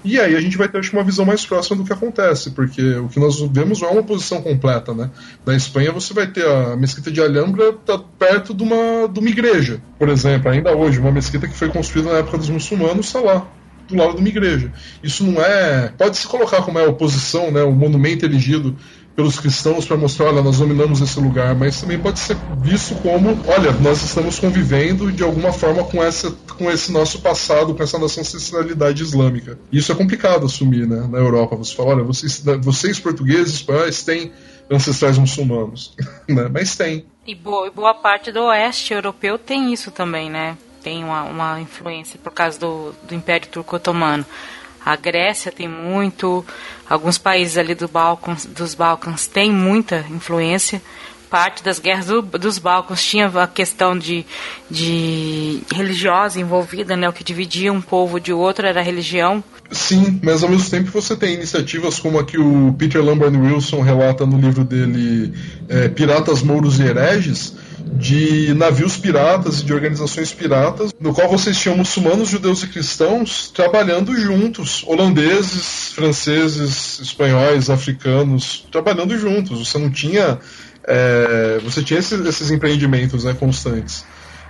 E aí a gente vai ter acho, uma visão mais próxima do que acontece, porque o que nós vemos não é uma posição completa. Né? Na Espanha você vai ter a mesquita de Alhambra tá perto de uma, de uma igreja, por exemplo, ainda hoje, uma mesquita que foi construída na época dos muçulmanos está lá do lado de uma igreja. Isso não é. Pode se colocar como é oposição, né? O monumento erigido pelos cristãos para mostrar, olha, nós dominamos esse lugar, mas também pode ser visto como, olha, nós estamos convivendo de alguma forma com, essa, com esse nosso passado, com essa nossa ancestralidade islâmica. Isso é complicado assumir, né, na Europa. Você fala, olha, vocês, vocês portugueses, espanhóis, têm ancestrais muçulmanos, [LAUGHS] né? mas tem. E boa, boa parte do oeste europeu tem isso também, né? Tem uma, uma influência por causa do, do Império Turco-Otomano. A Grécia tem muito, alguns países ali do dos Balcãs têm muita influência. Parte das guerras do, dos Balcãs tinha a questão de, de religiosa envolvida, né? O que dividia um povo de outro era a religião. Sim, mas ao mesmo tempo você tem iniciativas como a que o Peter Lambert Wilson relata no livro dele é, Piratas, Mouros e Hereges, de navios piratas e de organizações piratas, no qual vocês tinham muçulmanos, judeus e cristãos trabalhando juntos, holandeses, franceses, espanhóis, africanos, trabalhando juntos. Você não tinha. É, você tinha esses, esses empreendimentos né, constantes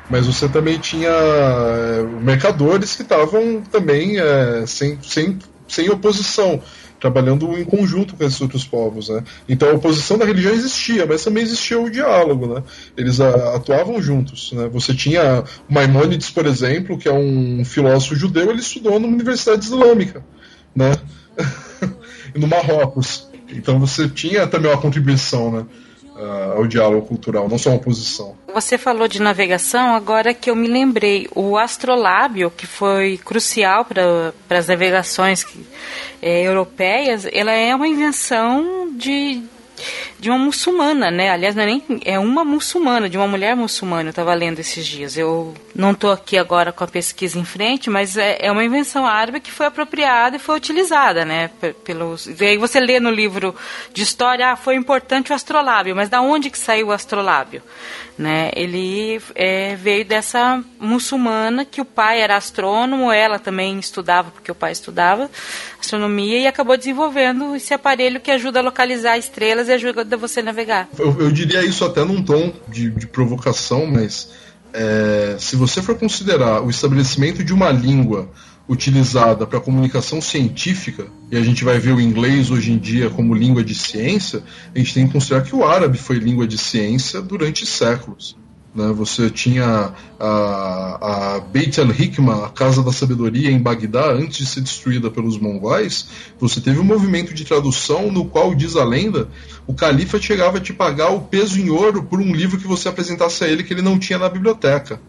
mas você também tinha é, mercadores que estavam também é, sem, sem, sem oposição trabalhando em conjunto com esses outros povos, né? Então a oposição da religião existia, mas também existia o diálogo, né? Eles a, atuavam juntos, né? Você tinha Maimônides, por exemplo, que é um filósofo judeu, ele estudou numa universidade islâmica, né? [LAUGHS] no Marrocos. Então você tinha também uma contribuição, né? Uh, ao diálogo cultural, não só uma oposição. Você falou de navegação, agora que eu me lembrei, o astrolábio, que foi crucial para as navegações que, é, europeias, ela é uma invenção de, de uma muçulmana, né? Aliás, não é nem é uma muçulmana, de uma mulher muçulmana. Eu estava lendo esses dias. Eu não estou aqui agora com a pesquisa em frente, mas é, é, uma invenção árabe que foi apropriada e foi utilizada, né? Pelos. E aí você lê no livro de história, ah, foi importante o astrolábio, mas da onde que saiu o astrolábio? Né? Ele é, veio dessa muçulmana que o pai era astrônomo, ela também estudava porque o pai estudava astronomia e acabou desenvolvendo esse aparelho que ajuda a localizar estrelas e ajuda você a navegar. Eu, eu diria isso até num tom de, de provocação, mas é, se você for considerar o estabelecimento de uma língua utilizada para comunicação científica, e a gente vai ver o inglês hoje em dia como língua de ciência, a gente tem que considerar que o árabe foi língua de ciência durante séculos. Né? Você tinha a, a Beit al-Hikmah, a Casa da Sabedoria, em Bagdá, antes de ser destruída pelos mongóis. Você teve um movimento de tradução no qual, diz a lenda, o califa chegava a te pagar o peso em ouro por um livro que você apresentasse a ele que ele não tinha na biblioteca.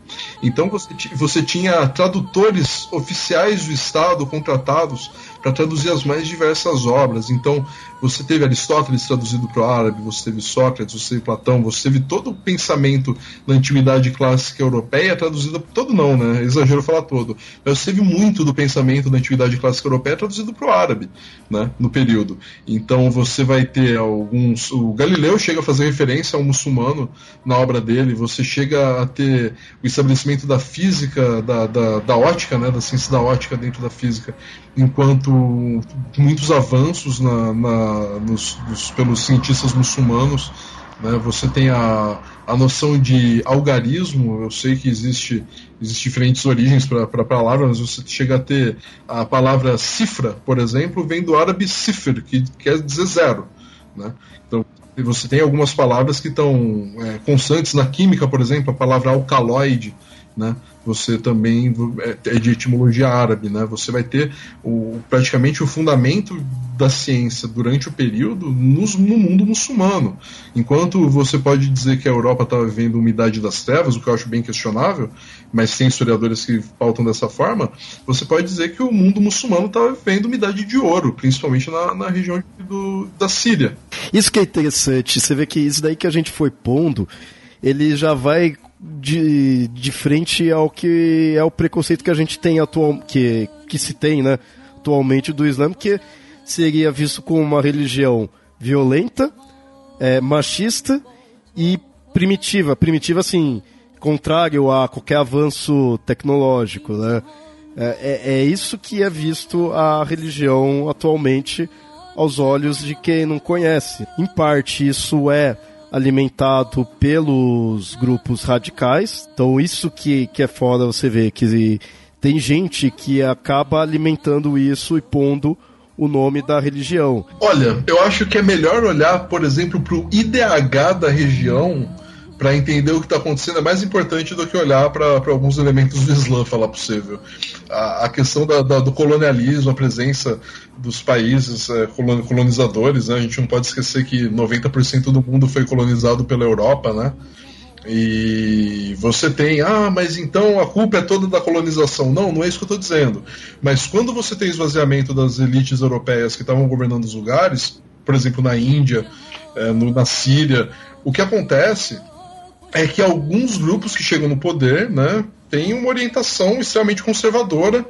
Então você, você tinha tradutores oficiais do Estado contratados para traduzir as mais diversas obras. Então, você teve Aristóteles traduzido para o árabe, você teve Sócrates, você teve Platão, você teve todo o pensamento da antiguidade clássica europeia traduzido todo não, né? Exagero falar todo. Mas você teve muito do pensamento da antiguidade clássica europeia traduzido para o árabe, né? No período. Então, você vai ter alguns. O Galileu chega a fazer referência ao muçulmano na obra dele. Você chega a ter o estabelecimento da física, da, da, da ótica, né? Da ciência da ótica dentro da física, enquanto muitos avanços na, na nos, pelos cientistas muçulmanos. Né? Você tem a, a noção de algarismo, eu sei que existe, existe diferentes origens para a palavra, mas você chega a ter a palavra cifra, por exemplo, vem do árabe cifr, que quer dizer zero. Né? Então, você tem algumas palavras que estão é, constantes na química, por exemplo, a palavra alcaloide, né? Você também é, é de etimologia árabe, né? Você vai ter o, praticamente o fundamento da ciência durante o período no mundo muçulmano. Enquanto você pode dizer que a Europa estava vivendo uma idade das trevas, o que eu acho bem questionável, mas tem historiadores que pautam dessa forma, você pode dizer que o mundo muçulmano estava vivendo uma idade de ouro, principalmente na, na região do, da Síria. Isso que é interessante, você vê que isso daí que a gente foi pondo, ele já vai de, de frente ao que é o preconceito que a gente tem atual, que, que se tem, né, atualmente do Islã, que seria visto como uma religião violenta, é, machista e primitiva. Primitiva, assim, contrário a qualquer avanço tecnológico, né? É, é, é isso que é visto a religião atualmente aos olhos de quem não conhece. Em parte, isso é alimentado pelos grupos radicais. Então, isso que, que é foda você ver, que tem gente que acaba alimentando isso e pondo o nome da religião. Olha, eu acho que é melhor olhar, por exemplo, para o IDH da região para entender o que está acontecendo é mais importante do que olhar para alguns elementos do Islã, falar possível. A, a questão da, da, do colonialismo, a presença dos países é, colonizadores, né? a gente não pode esquecer que 90% do mundo foi colonizado pela Europa, né? E você tem, ah, mas então a culpa é toda da colonização. Não, não é isso que eu estou dizendo. Mas quando você tem esvaziamento das elites europeias que estavam governando os lugares, por exemplo, na Índia, é, no, na Síria, o que acontece é que alguns grupos que chegam no poder né, têm uma orientação extremamente conservadora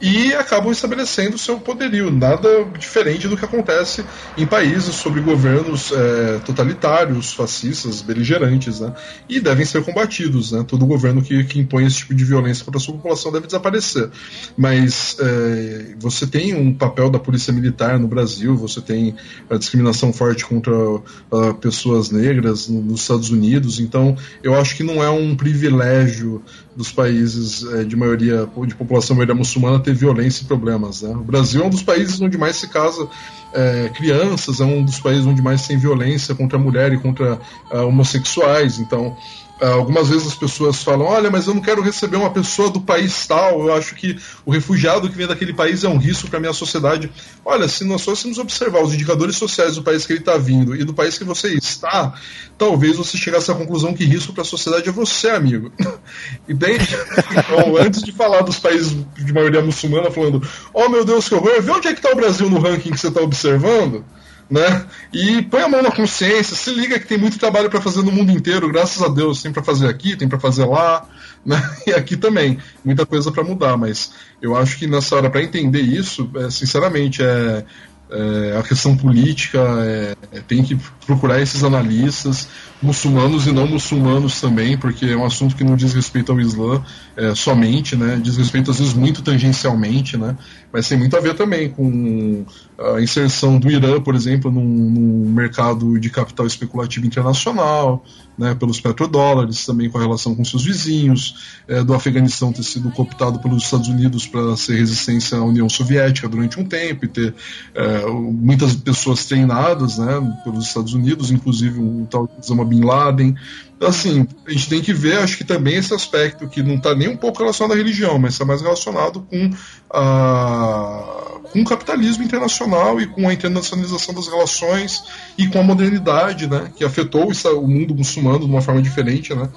e acabam estabelecendo seu poderio. Nada diferente do que acontece em países sobre governos é, totalitários, fascistas, beligerantes, né? E devem ser combatidos, né? Todo governo que, que impõe esse tipo de violência contra a sua população deve desaparecer. Mas é, você tem um papel da polícia militar no Brasil, você tem a discriminação forte contra uh, pessoas negras nos Estados Unidos, então eu acho que não é um privilégio dos países é, de maioria de população maioria muçulmana ter violência e problemas. Né? O Brasil é um dos países onde mais se casa é, crianças, é um dos países onde mais tem violência contra a mulher e contra uh, homossexuais. Então, algumas vezes as pessoas falam: olha, mas eu não quero receber uma pessoa do país tal, eu acho que o refugiado que vem daquele país é um risco para a minha sociedade. Olha, se nós fôssemos observar os indicadores sociais do país que ele está vindo e do país que você está, talvez você chegasse à conclusão que risco para a sociedade é você, amigo. [LAUGHS] Entende? então, [LAUGHS] antes de falar dos países de maioria muçulmana, falando: oh meu Deus, que horror, vê onde é que está o Brasil no ranking que você está observando né? E põe a mão na consciência, se liga que tem muito trabalho para fazer no mundo inteiro, graças a Deus, tem para fazer aqui, tem para fazer lá, né? [LAUGHS] E aqui também, muita coisa para mudar, mas eu acho que nessa hora para entender isso, é, sinceramente, é, é, a questão política, é, é, tem que procurar esses analistas, muçulmanos e não muçulmanos também, porque é um assunto que não diz respeito ao Islã é, somente, né? Diz respeito às vezes muito tangencialmente, né? Mas tem muito a ver também com a inserção do Irã, por exemplo, num, num mercado de capital especulativo internacional, né? Pelos petrodólares, também com a relação com seus vizinhos, é, do Afeganistão ter sido cooptado pelos Estados Unidos para ser resistência à União Soviética durante um tempo e ter é, muitas pessoas treinadas, né? Pelos Estados Unidos, inclusive um tal Osama Bin Laden. Então, assim, a gente tem que ver, acho que também esse aspecto que não está nem um pouco relacionado à religião, mas está mais relacionado com, a, com o capitalismo internacional e com a internacionalização das relações e com a modernidade, né, que afetou o mundo muçulmano de uma forma diferente, né.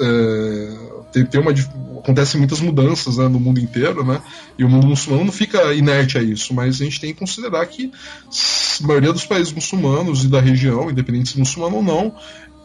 É, tem uma, acontecem muitas mudanças né, no mundo inteiro, né, e o mundo muçulmano não fica inerte a isso, mas a gente tem que considerar que a maioria dos países muçulmanos e da região, independente se muçulmano ou não,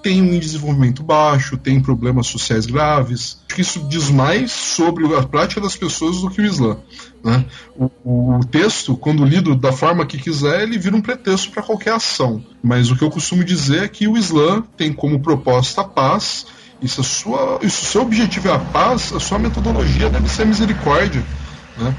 tem um desenvolvimento baixo, tem problemas sociais graves. Acho que isso diz mais sobre a prática das pessoas do que o Islã. Né? O, o, texto, quando lido da forma que quiser, ele vira um pretexto para qualquer ação. Mas o que eu costumo dizer é que o Islã tem como proposta a paz, e se, o seu objetivo é a paz, a sua metodologia deve ser a misericórdia. Né?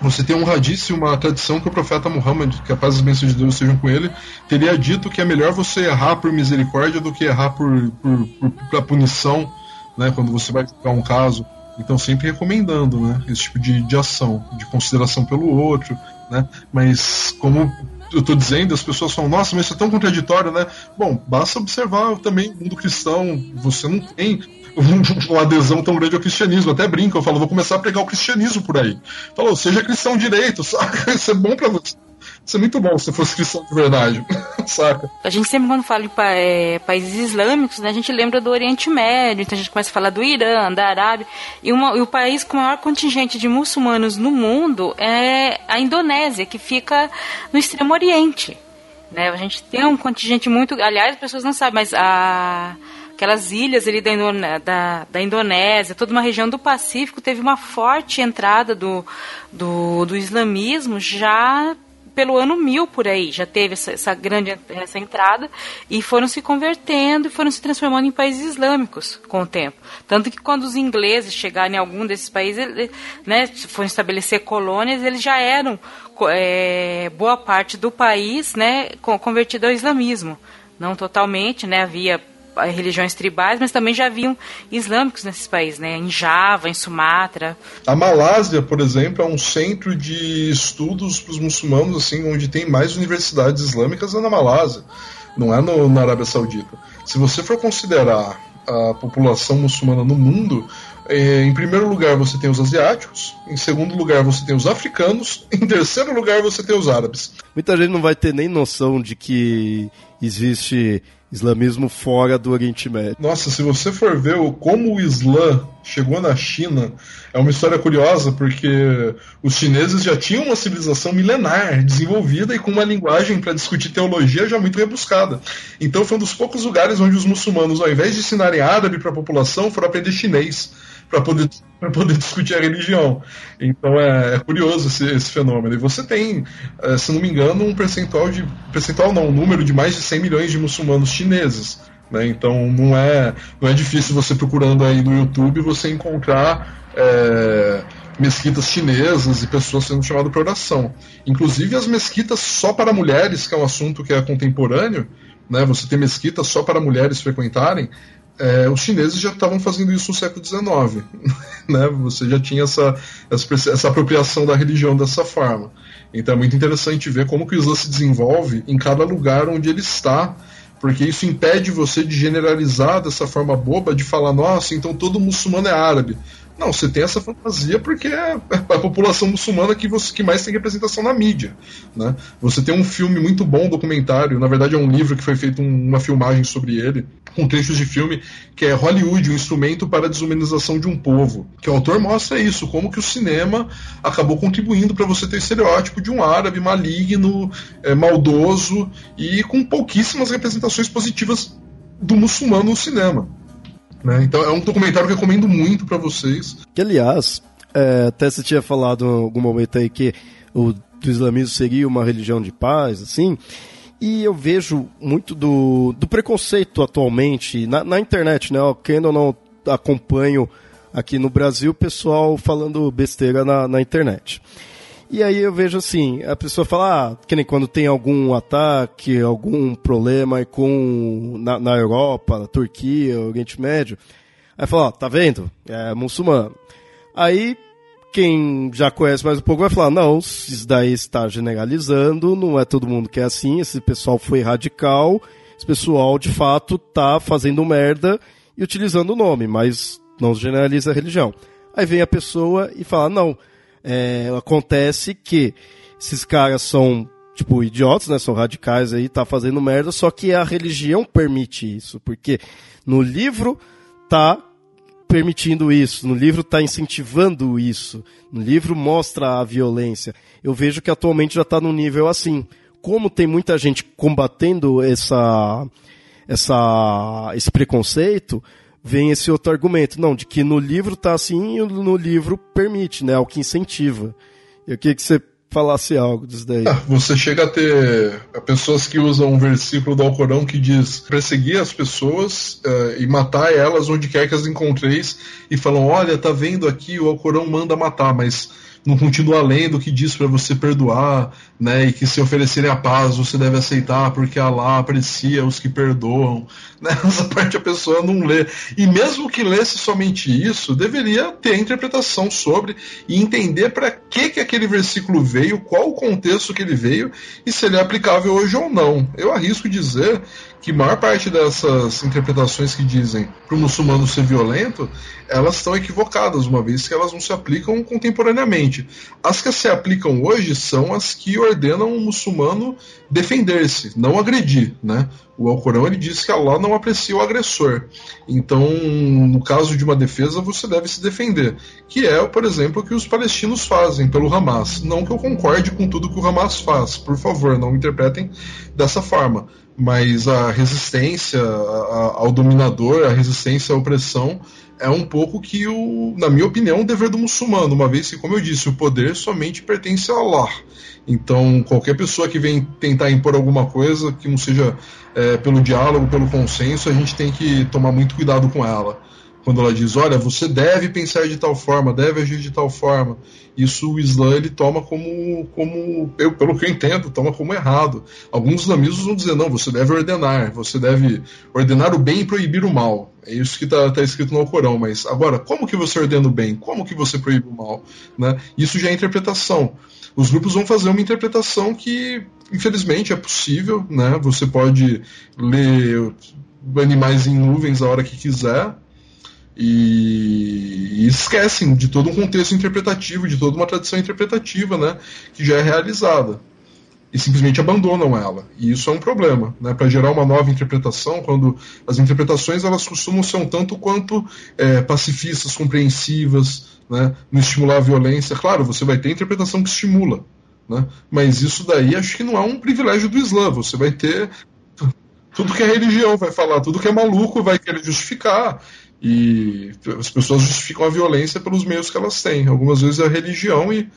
Você tem um hadith, uma tradição que o profeta Muhammad, que a paz e as bênçãos de Deus sejam com ele, teria dito que é melhor você errar por misericórdia do que errar por, por, por, por punição, né, quando você vai julgar um caso. Então, sempre recomendando né, esse tipo de, de ação, de consideração pelo outro. Né? Mas, como eu estou dizendo, as pessoas falam, nossa, mas isso é tão contraditório, né? Bom, basta observar também o mundo cristão. Você não tem [LAUGHS] uma adesão tão grande ao cristianismo. Até brinca, eu falo, vou começar a pregar o cristianismo por aí. Falou, seja cristão direito, [LAUGHS] saca? Isso é bom para você. Isso é muito bom se fosse cristão de verdade, [LAUGHS] saca? A gente sempre, quando fala em pa é, países islâmicos, né, a gente lembra do Oriente Médio, então a gente começa a falar do Irã, da Arábia, e, uma, e o país com o maior contingente de muçulmanos no mundo é a Indonésia, que fica no Extremo Oriente. Né? A gente tem um contingente muito. Aliás, as pessoas não sabem, mas a aquelas ilhas ali da, da, da, Indonésia, toda uma região do Pacífico teve uma forte entrada do, do, do islamismo já pelo ano mil por aí, já teve essa, essa, grande essa entrada e foram se convertendo e foram se transformando em países islâmicos com o tempo. Tanto que quando os ingleses chegaram em algum desses países, né, foram estabelecer colônias, eles já eram é, boa parte do país, né, convertido ao islamismo. Não totalmente, né, havia religiões tribais, mas também já haviam islâmicos nesses países, né? Em Java, em Sumatra. A Malásia, por exemplo, é um centro de estudos para os muçulmanos, assim, onde tem mais universidades islâmicas é na Malásia, não é no, na Arábia Saudita. Se você for considerar a população muçulmana no mundo, é, em primeiro lugar você tem os asiáticos, em segundo lugar você tem os africanos, [LAUGHS] em terceiro lugar você tem os árabes. Muita gente não vai ter nem noção de que existe islamismo fora do Oriente Médio. Nossa, se você for ver como o Islã chegou na China, é uma história curiosa, porque os chineses já tinham uma civilização milenar desenvolvida e com uma linguagem para discutir teologia já muito rebuscada. Então foi um dos poucos lugares onde os muçulmanos, ao invés de ensinarem árabe para a população, foram aprender chinês para poder, poder [LAUGHS] discutir a religião. Então é, é curioso esse, esse, fenômeno. E você tem, é, se não me engano, um percentual de. percentual não, um número de mais de 100 milhões de muçulmanos chineses. Né? Então não é, não é difícil você procurando aí no YouTube você encontrar. É, mesquitas chinesas e pessoas sendo chamadas para oração. Inclusive as mesquitas só para mulheres, que é um assunto que é contemporâneo, né? Você tem mesquitas só para mulheres frequentarem, é, os chineses já estavam fazendo isso no século XIX. [LAUGHS] né? Você já tinha essa, essa, essa, apropriação da religião dessa forma. Então é muito interessante ver como que o Islã se desenvolve em cada lugar onde ele está, porque isso impede você de generalizar dessa forma boba, de falar, nossa, então todo muçulmano é árabe. Não, você tem essa fantasia porque é a população muçulmana que, você, que mais tem representação na mídia. Né? Você tem um filme muito bom, um documentário, na verdade é um livro que foi feito um, uma filmagem sobre ele, com trechos de filme, que é Hollywood, um instrumento para a desumanização de um povo. Que o autor mostra isso, como que o cinema acabou contribuindo para você ter estereótipo de um árabe maligno, é, maldoso e com pouquíssimas representações positivas do muçulmano no cinema. Né? Então é um documentário que eu recomendo muito para vocês. Que aliás, é, até você tinha falado em algum momento aí que o do islamismo seria uma religião de paz, assim. E eu vejo muito do, do preconceito atualmente na, na internet, né? Quem ainda não acompanho aqui no Brasil, o pessoal falando besteira na, na internet. E aí eu vejo assim, a pessoa fala, ah, que nem quando tem algum ataque, algum problema com na, na Europa, na Turquia, Oriente Médio. Aí fala, tá vendo? É muçulmano. Aí quem já conhece mais um pouco vai falar, não, isso daí está generalizando, não é todo mundo que é assim, esse pessoal foi radical, esse pessoal de fato tá fazendo merda e utilizando o nome, mas não generaliza a religião. Aí vem a pessoa e fala, não, é, acontece que esses caras são tipo idiotas, né? São radicais aí, tá fazendo merda, só que a religião permite isso, porque no livro tá permitindo isso, no livro tá incentivando isso, no livro mostra a violência. Eu vejo que atualmente já está num nível assim. Como tem muita gente combatendo essa, essa, esse preconceito, vem esse outro argumento, não, de que no livro tá assim e no livro permite, né, é o que incentiva. Eu queria que você falasse algo disso daí. Ah, você chega a ter pessoas que usam um versículo do Alcorão que diz perseguir as pessoas uh, e matar elas onde quer que as encontreis e falam, olha, tá vendo aqui, o Alcorão manda matar, mas não continua lendo que diz para você perdoar, né? E que se oferecerem a paz você deve aceitar, porque Allah aprecia os que perdoam. [LAUGHS] Né? Essa parte a pessoa não lê. E mesmo que lesse somente isso, deveria ter interpretação sobre e entender para que, que aquele versículo veio, qual o contexto que ele veio e se ele é aplicável hoje ou não. Eu arrisco dizer que maior parte dessas interpretações que dizem para o muçulmano ser violento, elas estão equivocadas, uma vez que elas não se aplicam contemporaneamente. As que se aplicam hoje são as que ordenam o muçulmano defender-se, não agredir, né? O Alcorão ele diz que Allah não aprecia o agressor. Então, no caso de uma defesa, você deve se defender, que é, por exemplo, o que os palestinos fazem pelo Hamas. Não que eu concorde com tudo que o Hamas faz, por favor, não me interpretem dessa forma mas a resistência ao dominador, a resistência à opressão, é um pouco que, o, na minha opinião, o dever do muçulmano, uma vez que, como eu disse, o poder somente pertence a Allah. Então, qualquer pessoa que vem tentar impor alguma coisa que não seja é, pelo diálogo, pelo consenso, a gente tem que tomar muito cuidado com ela quando ela diz, olha, você deve pensar de tal forma, deve agir de tal forma. Isso o Islã ele toma como, como eu, pelo que eu entendo, toma como errado. Alguns islamistas vão dizer, não, você deve ordenar, você deve ordenar o bem e proibir o mal. É isso que está tá escrito no Alcorão, mas agora, como que você ordena o bem? Como que você proíbe o mal? Né? Isso já é interpretação. Os grupos vão fazer uma interpretação que, infelizmente, é possível, né? Você pode ler animais em nuvens a hora que quiser, e, esquecem de todo um contexto interpretativo, de toda uma tradição interpretativa né, que já é realizada. E simplesmente abandonam ela. E isso é um problema. Né, Para gerar uma nova interpretação, quando as interpretações elas costumam ser um tanto quanto é, pacifistas, compreensivas, né, não estimular a violência. Claro, você vai ter interpretação que estimula. Né, mas isso daí acho que não é um privilégio do Islã. Você vai ter tudo que a religião vai falar, tudo que é maluco vai querer justificar. E as pessoas justificam a violência pelos meios que elas têm. Algumas vezes é a religião e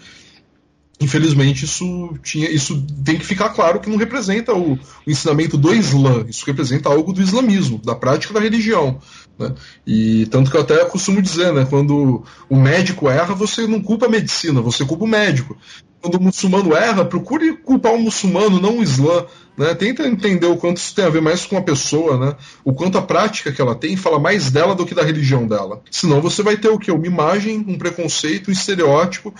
infelizmente isso tinha isso tem que ficar claro que não representa o, o, ensinamento do Islã isso representa algo do islamismo da prática da religião né? e tanto que eu até costumo dizer né quando o médico erra você não culpa a medicina você culpa o médico quando o muçulmano erra procure culpar o muçulmano não o Islã né? Tenta entender o quanto isso tem a ver mais com a pessoa, né? o quanto a prática que ela tem fala mais dela do que da religião dela. Senão você vai ter o quê? Uma imagem, um preconceito, um estereótipo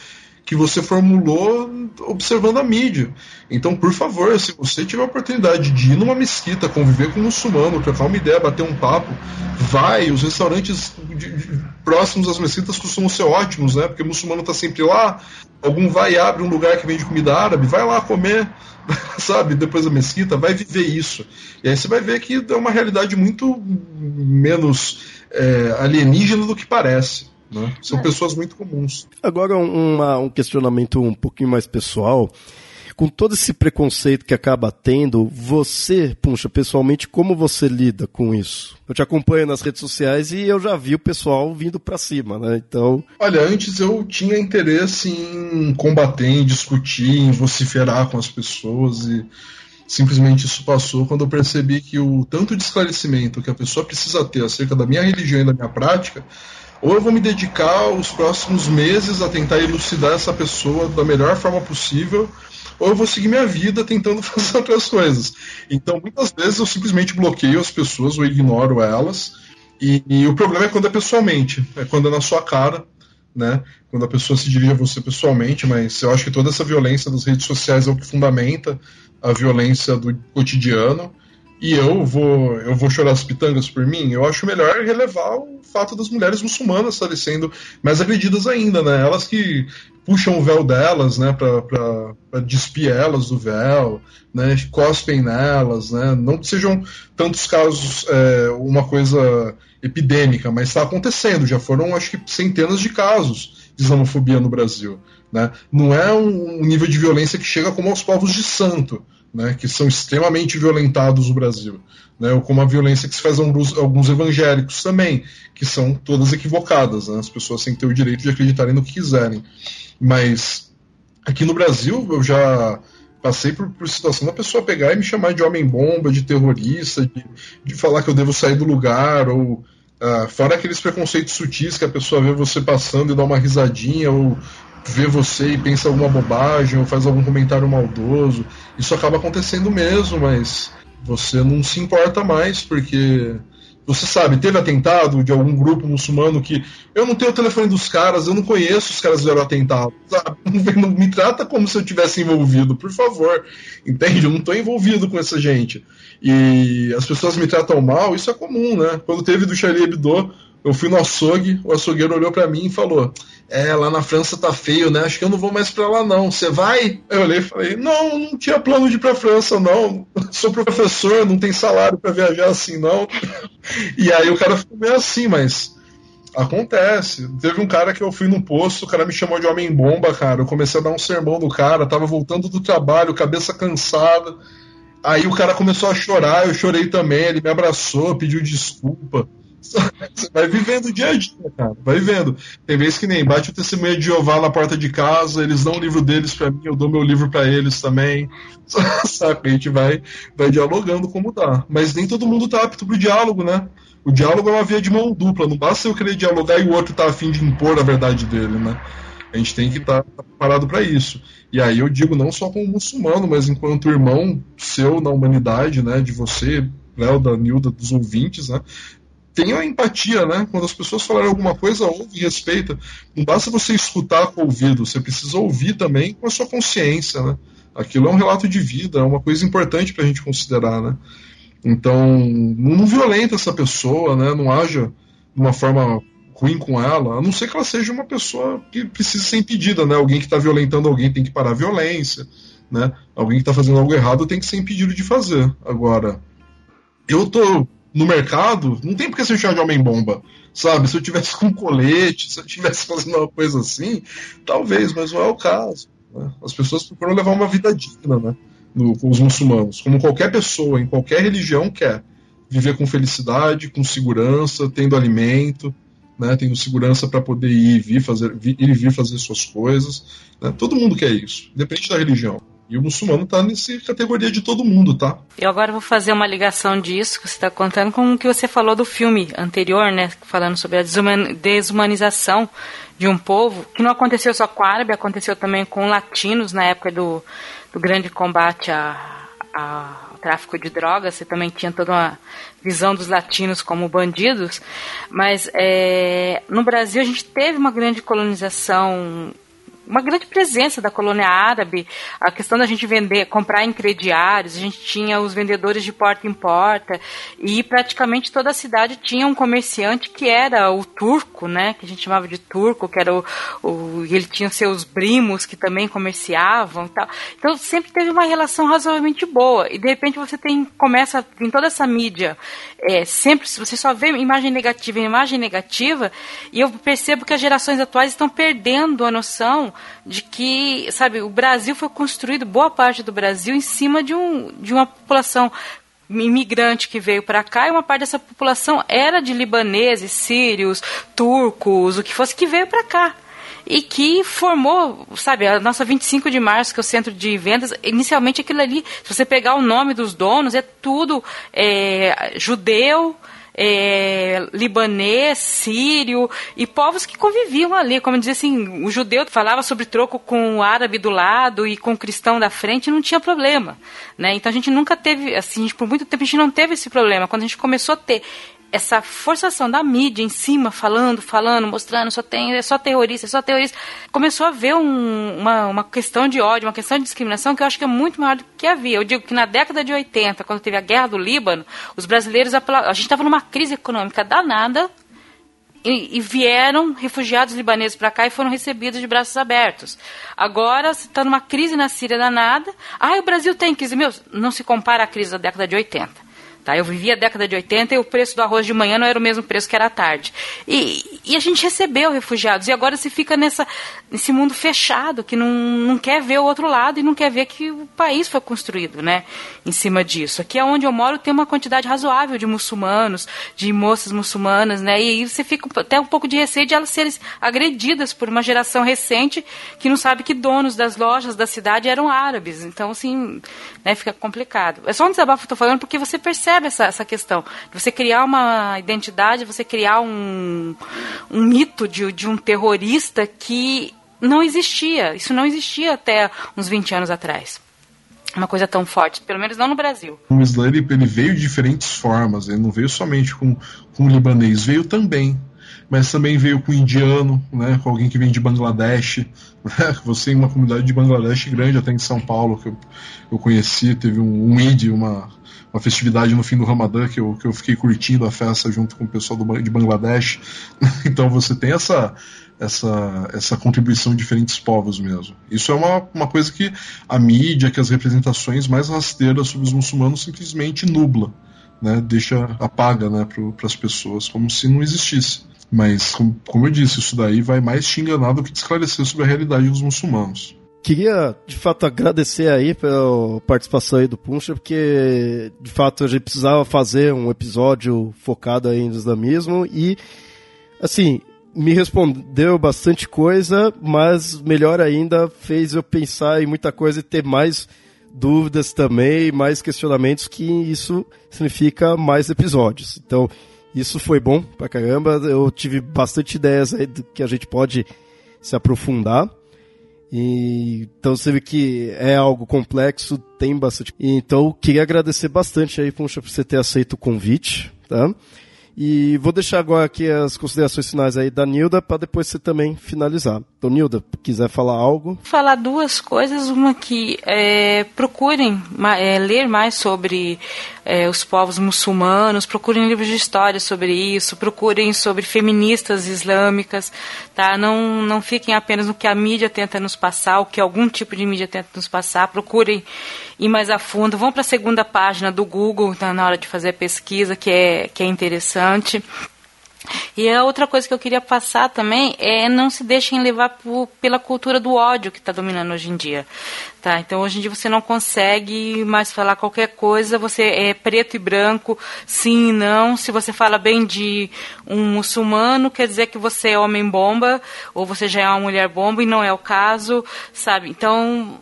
que você formulou observando a mídia. Então, por favor, se você tiver a oportunidade de ir numa mesquita, conviver com um muçulmano, trocar uma ideia, bater um papo, vai. Os restaurantes de, de, próximos às mesquitas costumam ser ótimos, né? Porque o muçulmano está sempre lá. Algum vai e abre um lugar que vende comida árabe, vai lá comer. [LAUGHS] sabe, depois da mesquita, vai viver isso. E aí você vai ver que é uma realidade muito menos é, alienígena do que parece. Né? São pessoas muito comuns. Agora, uma, um questionamento um pouquinho mais pessoal com todo esse preconceito que acaba tendo, você, puxa, pessoalmente, como você lida com isso? Eu te acompanho nas redes sociais e eu já vi o pessoal vindo para cima, né? Então. Olha, antes eu tinha interesse em combater, em discutir, em vociferar com as pessoas e simplesmente isso passou quando eu percebi que o tanto de esclarecimento que a pessoa precisa ter acerca da minha religião e da minha prática ou eu vou me dedicar os próximos meses a tentar elucidar essa pessoa da melhor forma possível, ou eu vou seguir minha vida tentando [LAUGHS] fazer outras coisas. Então, muitas vezes eu simplesmente bloqueio as pessoas ou ignoro elas. E, e, o problema é quando é pessoalmente, é quando é na sua cara, né? Quando a pessoa se dirige a você pessoalmente, mas eu acho que toda essa violência das redes sociais é o que fundamenta a violência do cotidiano e eu vou eu vou chorar as pitangas por mim, eu acho melhor relevar o fato das mulheres muçulmanas estarem sendo mais agredidas ainda, né? Elas que puxam o véu delas, né, para despir elas do véu, né, cospem nelas, né? Não que sejam tantos casos é, uma coisa epidêmica, mas está acontecendo. Já foram, acho que, centenas de casos de islamofobia no Brasil. Né? Não é um nível de violência que chega como aos povos de santo, né, que são extremamente violentados no Brasil, né, ou como a violência que se faz a alguns evangélicos também, que são todas equivocadas, né, as pessoas têm que ter o direito de acreditarem no que quiserem. Mas aqui no Brasil eu já passei por, por situação da pessoa pegar e me chamar de homem-bomba, de terrorista, de, de, falar que eu devo sair do lugar, ou uh, fora aqueles preconceitos sutis que a pessoa vê você passando e dá uma risadinha, ou vê você e pensa alguma bobagem ou faz algum comentário maldoso. Isso acaba acontecendo mesmo, mas você não se importa mais porque você sabe, teve atentado de algum grupo muçulmano que eu não tenho o telefone dos caras, eu não conheço os caras que fizeram atentado, sabe? [LAUGHS] Não me trata como se eu tivesse envolvido, por favor. Entende? Eu não estou envolvido com essa gente. E as pessoas me tratam mal, isso é comum, né? Quando teve do Charlie Hebdo, eu fui no açougue, o açougueiro olhou para mim e falou: É, lá na França tá feio, né? Acho que eu não vou mais para lá, não. Você vai? Eu olhei e falei: Não, não tinha plano de ir pra França, não. Sou professor, não tem salário para viajar assim, não. [LAUGHS] E aí o cara ficou meio assim, mas acontece. Teve um cara que eu fui no posto, o cara me chamou de homem-bomba, cara. Eu comecei a dar um sermão no cara, tava voltando do trabalho, cabeça cansada. Aí o cara começou a chorar, eu chorei também, ele me abraçou, pediu desculpa Você vai vivendo o dia a dia, cara. Vai vendo. Tem vezes que nem bate o testemunho de Jeová na porta de casa, eles dão o livro deles para mim, eu dou meu livro para eles também. [LAUGHS] Saca? A gente vai, vai dialogando como dá. Mas nem todo mundo tá apto pro diálogo, né? O diálogo é uma via de mão dupla. Não basta eu querer dialogar e o outro tá afim de impor a verdade dele, né? A gente tem que estar tá preparado para isso. E aí eu digo não só como muçulmano, mas enquanto irmão seu na humanidade, né? De você, Léo, da Nilda, dos ouvintes, né? Tenha empatia, né? Quando as pessoas falarem alguma coisa, ouve e respeita. Não basta você escutar com o ouvido, você precisa ouvir também com a sua consciência, né? Aquilo é um relato de vida, é uma coisa importante para a gente considerar, né? Então, não violenta essa pessoa, né? Não haja de uma forma ruim com ela, a não ser que ela seja uma pessoa que precisa ser impedida, né? Alguém que está violentando alguém tem que parar a violência, né? Alguém que está fazendo algo errado tem que ser impedido de fazer. Agora, eu tô no mercado, não tem porque você chamar de homem-bomba, sabe? Se eu tivesse com colete, se eu tivesse fazendo uma coisa assim, talvez, mas não é o caso. Né? As pessoas procuram levar uma vida digna, né? No, com os muçulmanos, como qualquer pessoa, em qualquer religião quer. Viver com felicidade, com segurança, tendo alimento, né, tendo segurança para poder ir e vir fazer, ir e vir fazer suas coisas. Né? Todo mundo quer isso, independente da religião. E o muçulmano está nessa categoria de todo mundo, tá? Eu agora vou fazer uma ligação disso que você está contando com o que você falou do filme anterior, né? Falando sobre a desumanização de um povo, que não aconteceu só com árabe, aconteceu também com latinos na época do, do grande combate a, a tráfico de drogas, você também tinha toda uma visão dos latinos como bandidos, mas é, no Brasil a gente teve uma grande colonização uma grande presença da colônia árabe, a questão da gente vender, comprar em crediários, a gente tinha os vendedores de porta em porta e praticamente toda a cidade tinha um comerciante que era o turco, né, que a gente chamava de turco, que era o, o ele tinha seus primos que também comerciavam e tal. Então sempre teve uma relação razoavelmente boa e de repente você tem começa em toda essa mídia é, sempre você só vê imagem negativa imagem negativa e eu percebo que as gerações atuais estão perdendo a noção de que, sabe, o Brasil foi construído, boa parte do Brasil, em cima de, um, de uma população imigrante que veio para cá e uma parte dessa população era de libaneses, sírios, turcos, o que fosse que veio para cá. E que formou, sabe, a nossa 25 de março, que é o centro de vendas, inicialmente aquilo ali, se você pegar o nome dos donos, é tudo é, judeu, é, libanês, sírio e povos que conviviam ali. Como dizia assim, o judeu falava sobre troco com o árabe do lado e com o cristão da frente, não tinha problema. Né? Então a gente nunca teve, assim, por muito tempo a gente não teve esse problema. Quando a gente começou a ter essa forçação da mídia em cima, falando, falando, mostrando, só tem, é só terrorista, é só terrorista, começou a haver um, uma, uma questão de ódio, uma questão de discriminação que eu acho que é muito maior do que havia. Eu digo que na década de 80, quando teve a guerra do Líbano, os brasileiros, a gente estava numa crise econômica danada, e, vieram refugiados libaneses para cá e foram recebidos de braços abertos. Agora está numa crise na Síria danada. Ah, o Brasil tem crise. Meu, não se compara à crise da década de 80. Tá? Eu vivi a década de 80 e o preço do arroz de manhã não era o mesmo preço que era à tarde. E, e a gente recebeu refugiados. E agora se fica nessa, nesse mundo fechado, que não, não quer ver o outro lado e não quer ver que o país foi construído né, em cima disso. Aqui é onde eu moro tem uma quantidade razoável de muçulmanos, de moças muçulmanas, né? E você fica até um pouco de receio de elas serem agredidas por uma geração recente que não sabe que donos das lojas da cidade eram árabes. Então, assim, né, fica complicado. É só um desabafo que eu tô falando porque você percebe percebe essa, essa questão. Você criar uma identidade, você criar um, um mito de, de um terrorista que não existia. Isso não existia até uns 20 anos atrás uma coisa tão forte, pelo menos não no Brasil. O Islã ele, veio de diferentes formas, ele não veio somente com, com o libanês, veio também, mas também veio com o indiano, né, com alguém que vem de Bangladesh. Né, [LAUGHS] você em uma comunidade de Bangladesh grande, até em São Paulo, que eu, eu conheci, teve um, um Eid, uma, uma festividade no fim do Ramadã que eu, que eu fiquei curtindo a festa junto com o pessoal do, de Bangladesh. [LAUGHS] então você tem essa, essa, essa contribuição de diferentes povos mesmo. Isso é uma, uma coisa que a mídia, que as representações mais rasteiras sobre os muçulmanos simplesmente nubla, né? deixa, apaga né, para as pessoas, como se não existisse. Mas, como, como eu disse, isso daí vai mais te enganar do que te esclarecer sobre a realidade dos muçulmanos. Queria, de fato, agradecer aí pela participação aí do Puncha, porque, de fato, a gente precisava fazer um episódio focado aí no islamismo e, assim, me respondeu bastante coisa, mas melhor ainda fez eu pensar em muita coisa e ter mais dúvidas também, mais questionamentos, que isso significa mais episódios. Então, isso foi bom pra caramba. Eu tive bastante ideias aí do que a gente pode se aprofundar. Então você vê que é algo complexo, tem bastante. Então queria agradecer bastante aí, Puncha, por você ter aceito o convite, tá? E vou deixar agora aqui as considerações finais aí da Nilda para depois você também finalizar. Então, Nilda, quiser falar algo? Falar duas coisas. Uma que é, procurem é, ler mais sobre é, os povos muçulmanos, procurem livros de história sobre isso, procurem sobre feministas islâmicas, tá? Não, não fiquem apenas no que a mídia tenta nos passar, o que algum tipo de mídia tenta nos passar, procurem ir mais a fundo, vão para a segunda página do Google tá, na hora de fazer a pesquisa, que é, que é interessante. E a outra coisa que eu queria passar também é não se deixem levar por, pela cultura do ódio que está dominando hoje em dia. Tá? Então hoje em dia você não consegue mais falar qualquer coisa, você é preto e branco, sim e não. Se você fala bem de um muçulmano, quer dizer que você é homem bomba, ou você já é uma mulher bomba e não é o caso, sabe? Então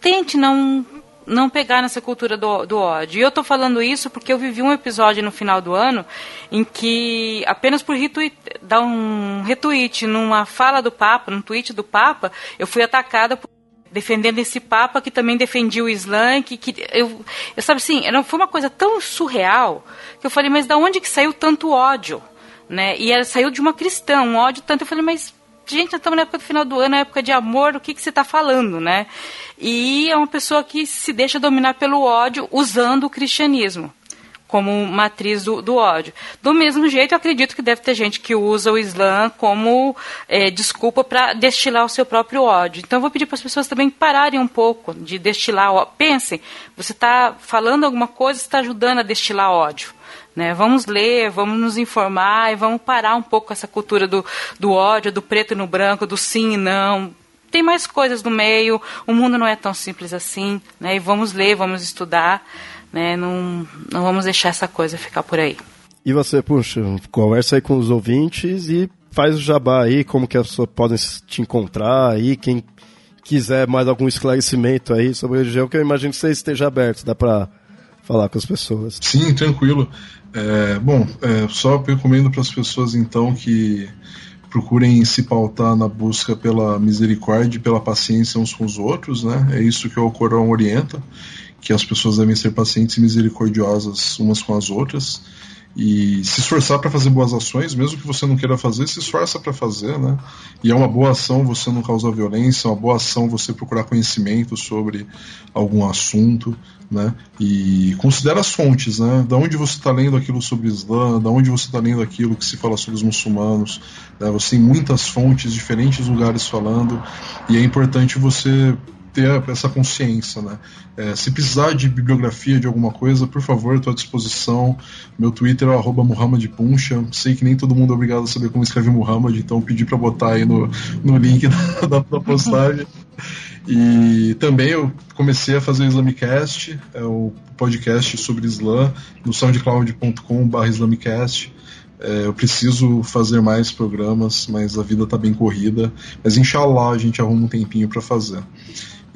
tente não não pegar nessa cultura do, do ódio. E eu estou falando isso porque eu vivi um episódio no final do ano em que, apenas por retweet, dar um retweet numa fala do Papa, num tweet do Papa, eu fui atacada por defendendo esse Papa que também defendia o Islã, que, que eu, eu sabe assim, foi uma coisa tão surreal que eu falei, mas da onde que saiu tanto ódio? Né? E ela saiu de uma cristã, um ódio tanto, eu falei, mas gente, nós estamos na época do final do ano, na época de amor, o que, que você está falando, né? E é uma pessoa que se deixa dominar pelo ódio usando o cristianismo como matriz do, do, ódio. Do mesmo jeito, eu acredito que deve ter gente que usa o Islã como é, desculpa para destilar o seu próprio ódio. Então, eu vou pedir para as pessoas também pararem um pouco de destilar ódio. Pensem, você está falando alguma coisa, está ajudando a destilar ódio. Né? Vamos ler, vamos nos informar e vamos parar um pouco essa cultura do, do ódio, do preto e no branco, do sim e não. Tem mais coisas no meio, o mundo não é tão simples assim, né? E vamos ler, vamos estudar, né? Não, não vamos deixar essa coisa ficar por aí. E você, puxa, conversa aí com os ouvintes e faz o jabá aí, como que as pessoas podem te encontrar aí, quem quiser mais algum esclarecimento aí sobre a religião, que eu imagino que você esteja aberto, dá para falar com as pessoas. Sim, tranquilo. É, bom, é, só recomendo para as pessoas então que procurem se pautar na busca pela misericórdia e pela paciência uns com os outros, né? É isso que o Corão orienta, que as pessoas devem ser pacientes e misericordiosas umas com as outras e se esforçar para fazer boas ações, mesmo que você não queira fazer, se esforça para fazer, né? E é uma boa ação você não causar violência, é uma boa ação você procurar conhecimento sobre algum assunto, né? E considera as fontes, né? Da onde você está lendo aquilo sobre o Islã, da onde você está lendo aquilo que se fala sobre os muçulmanos, né? Você tem muitas fontes, diferentes lugares falando, e é importante você ter essa consciência, né? É, se precisar de bibliografia de alguma coisa, por favor, estou à disposição. Meu Twitter é @muhammadpuncha. Sei que nem todo mundo é obrigado a saber como escreve Muhammad, então pedi para botar aí no, no link da, [LAUGHS] da, da postagem. E também eu comecei a fazer o Islamicast, é o podcast sobre Islã, no soundcloud.com.br Islamicast. É, eu preciso fazer mais programas, mas a vida está bem corrida. Mas inshallah a gente arruma um tempinho para fazer.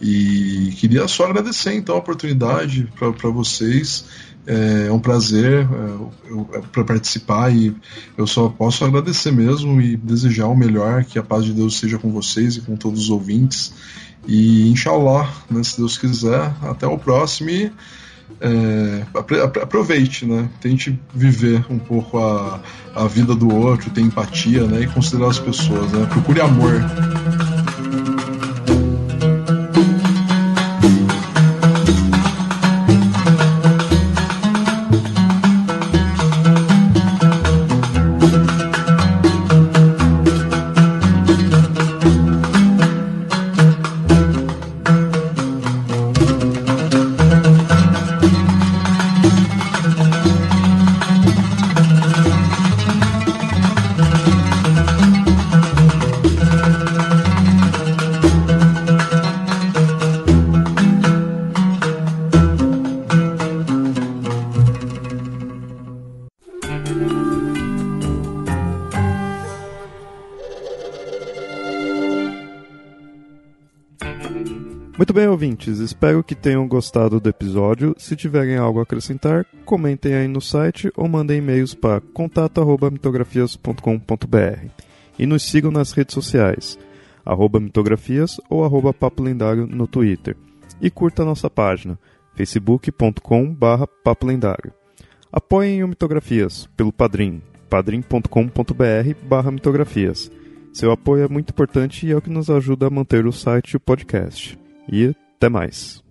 E queria só agradecer então a oportunidade para vocês. É, é um prazer é, é para participar e eu só posso agradecer mesmo e desejar o melhor, que a paz de Deus seja com vocês e com todos os ouvintes. E inshallah, né, se Deus quiser, até o próximo e é, aproveite, né? Tente viver um pouco a, a vida do outro, ter empatia, né? E considerar as pessoas, né? Procure amor. Ouvintes, espero que tenham gostado do episódio. Se tiverem algo a acrescentar, comentem aí no site ou mandem e-mails para contato@mitografias.com.br. E nos sigam nas redes sociais, arroba mitografias ou arroba papo lendário no Twitter. E curta a nossa página, facebook.com papo lendário. Apoiem o Mitografias pelo Padrim, padrim.com.br barra mitografias. Seu apoio é muito importante e é o que nos ajuda a manter o site e o podcast. E até mais.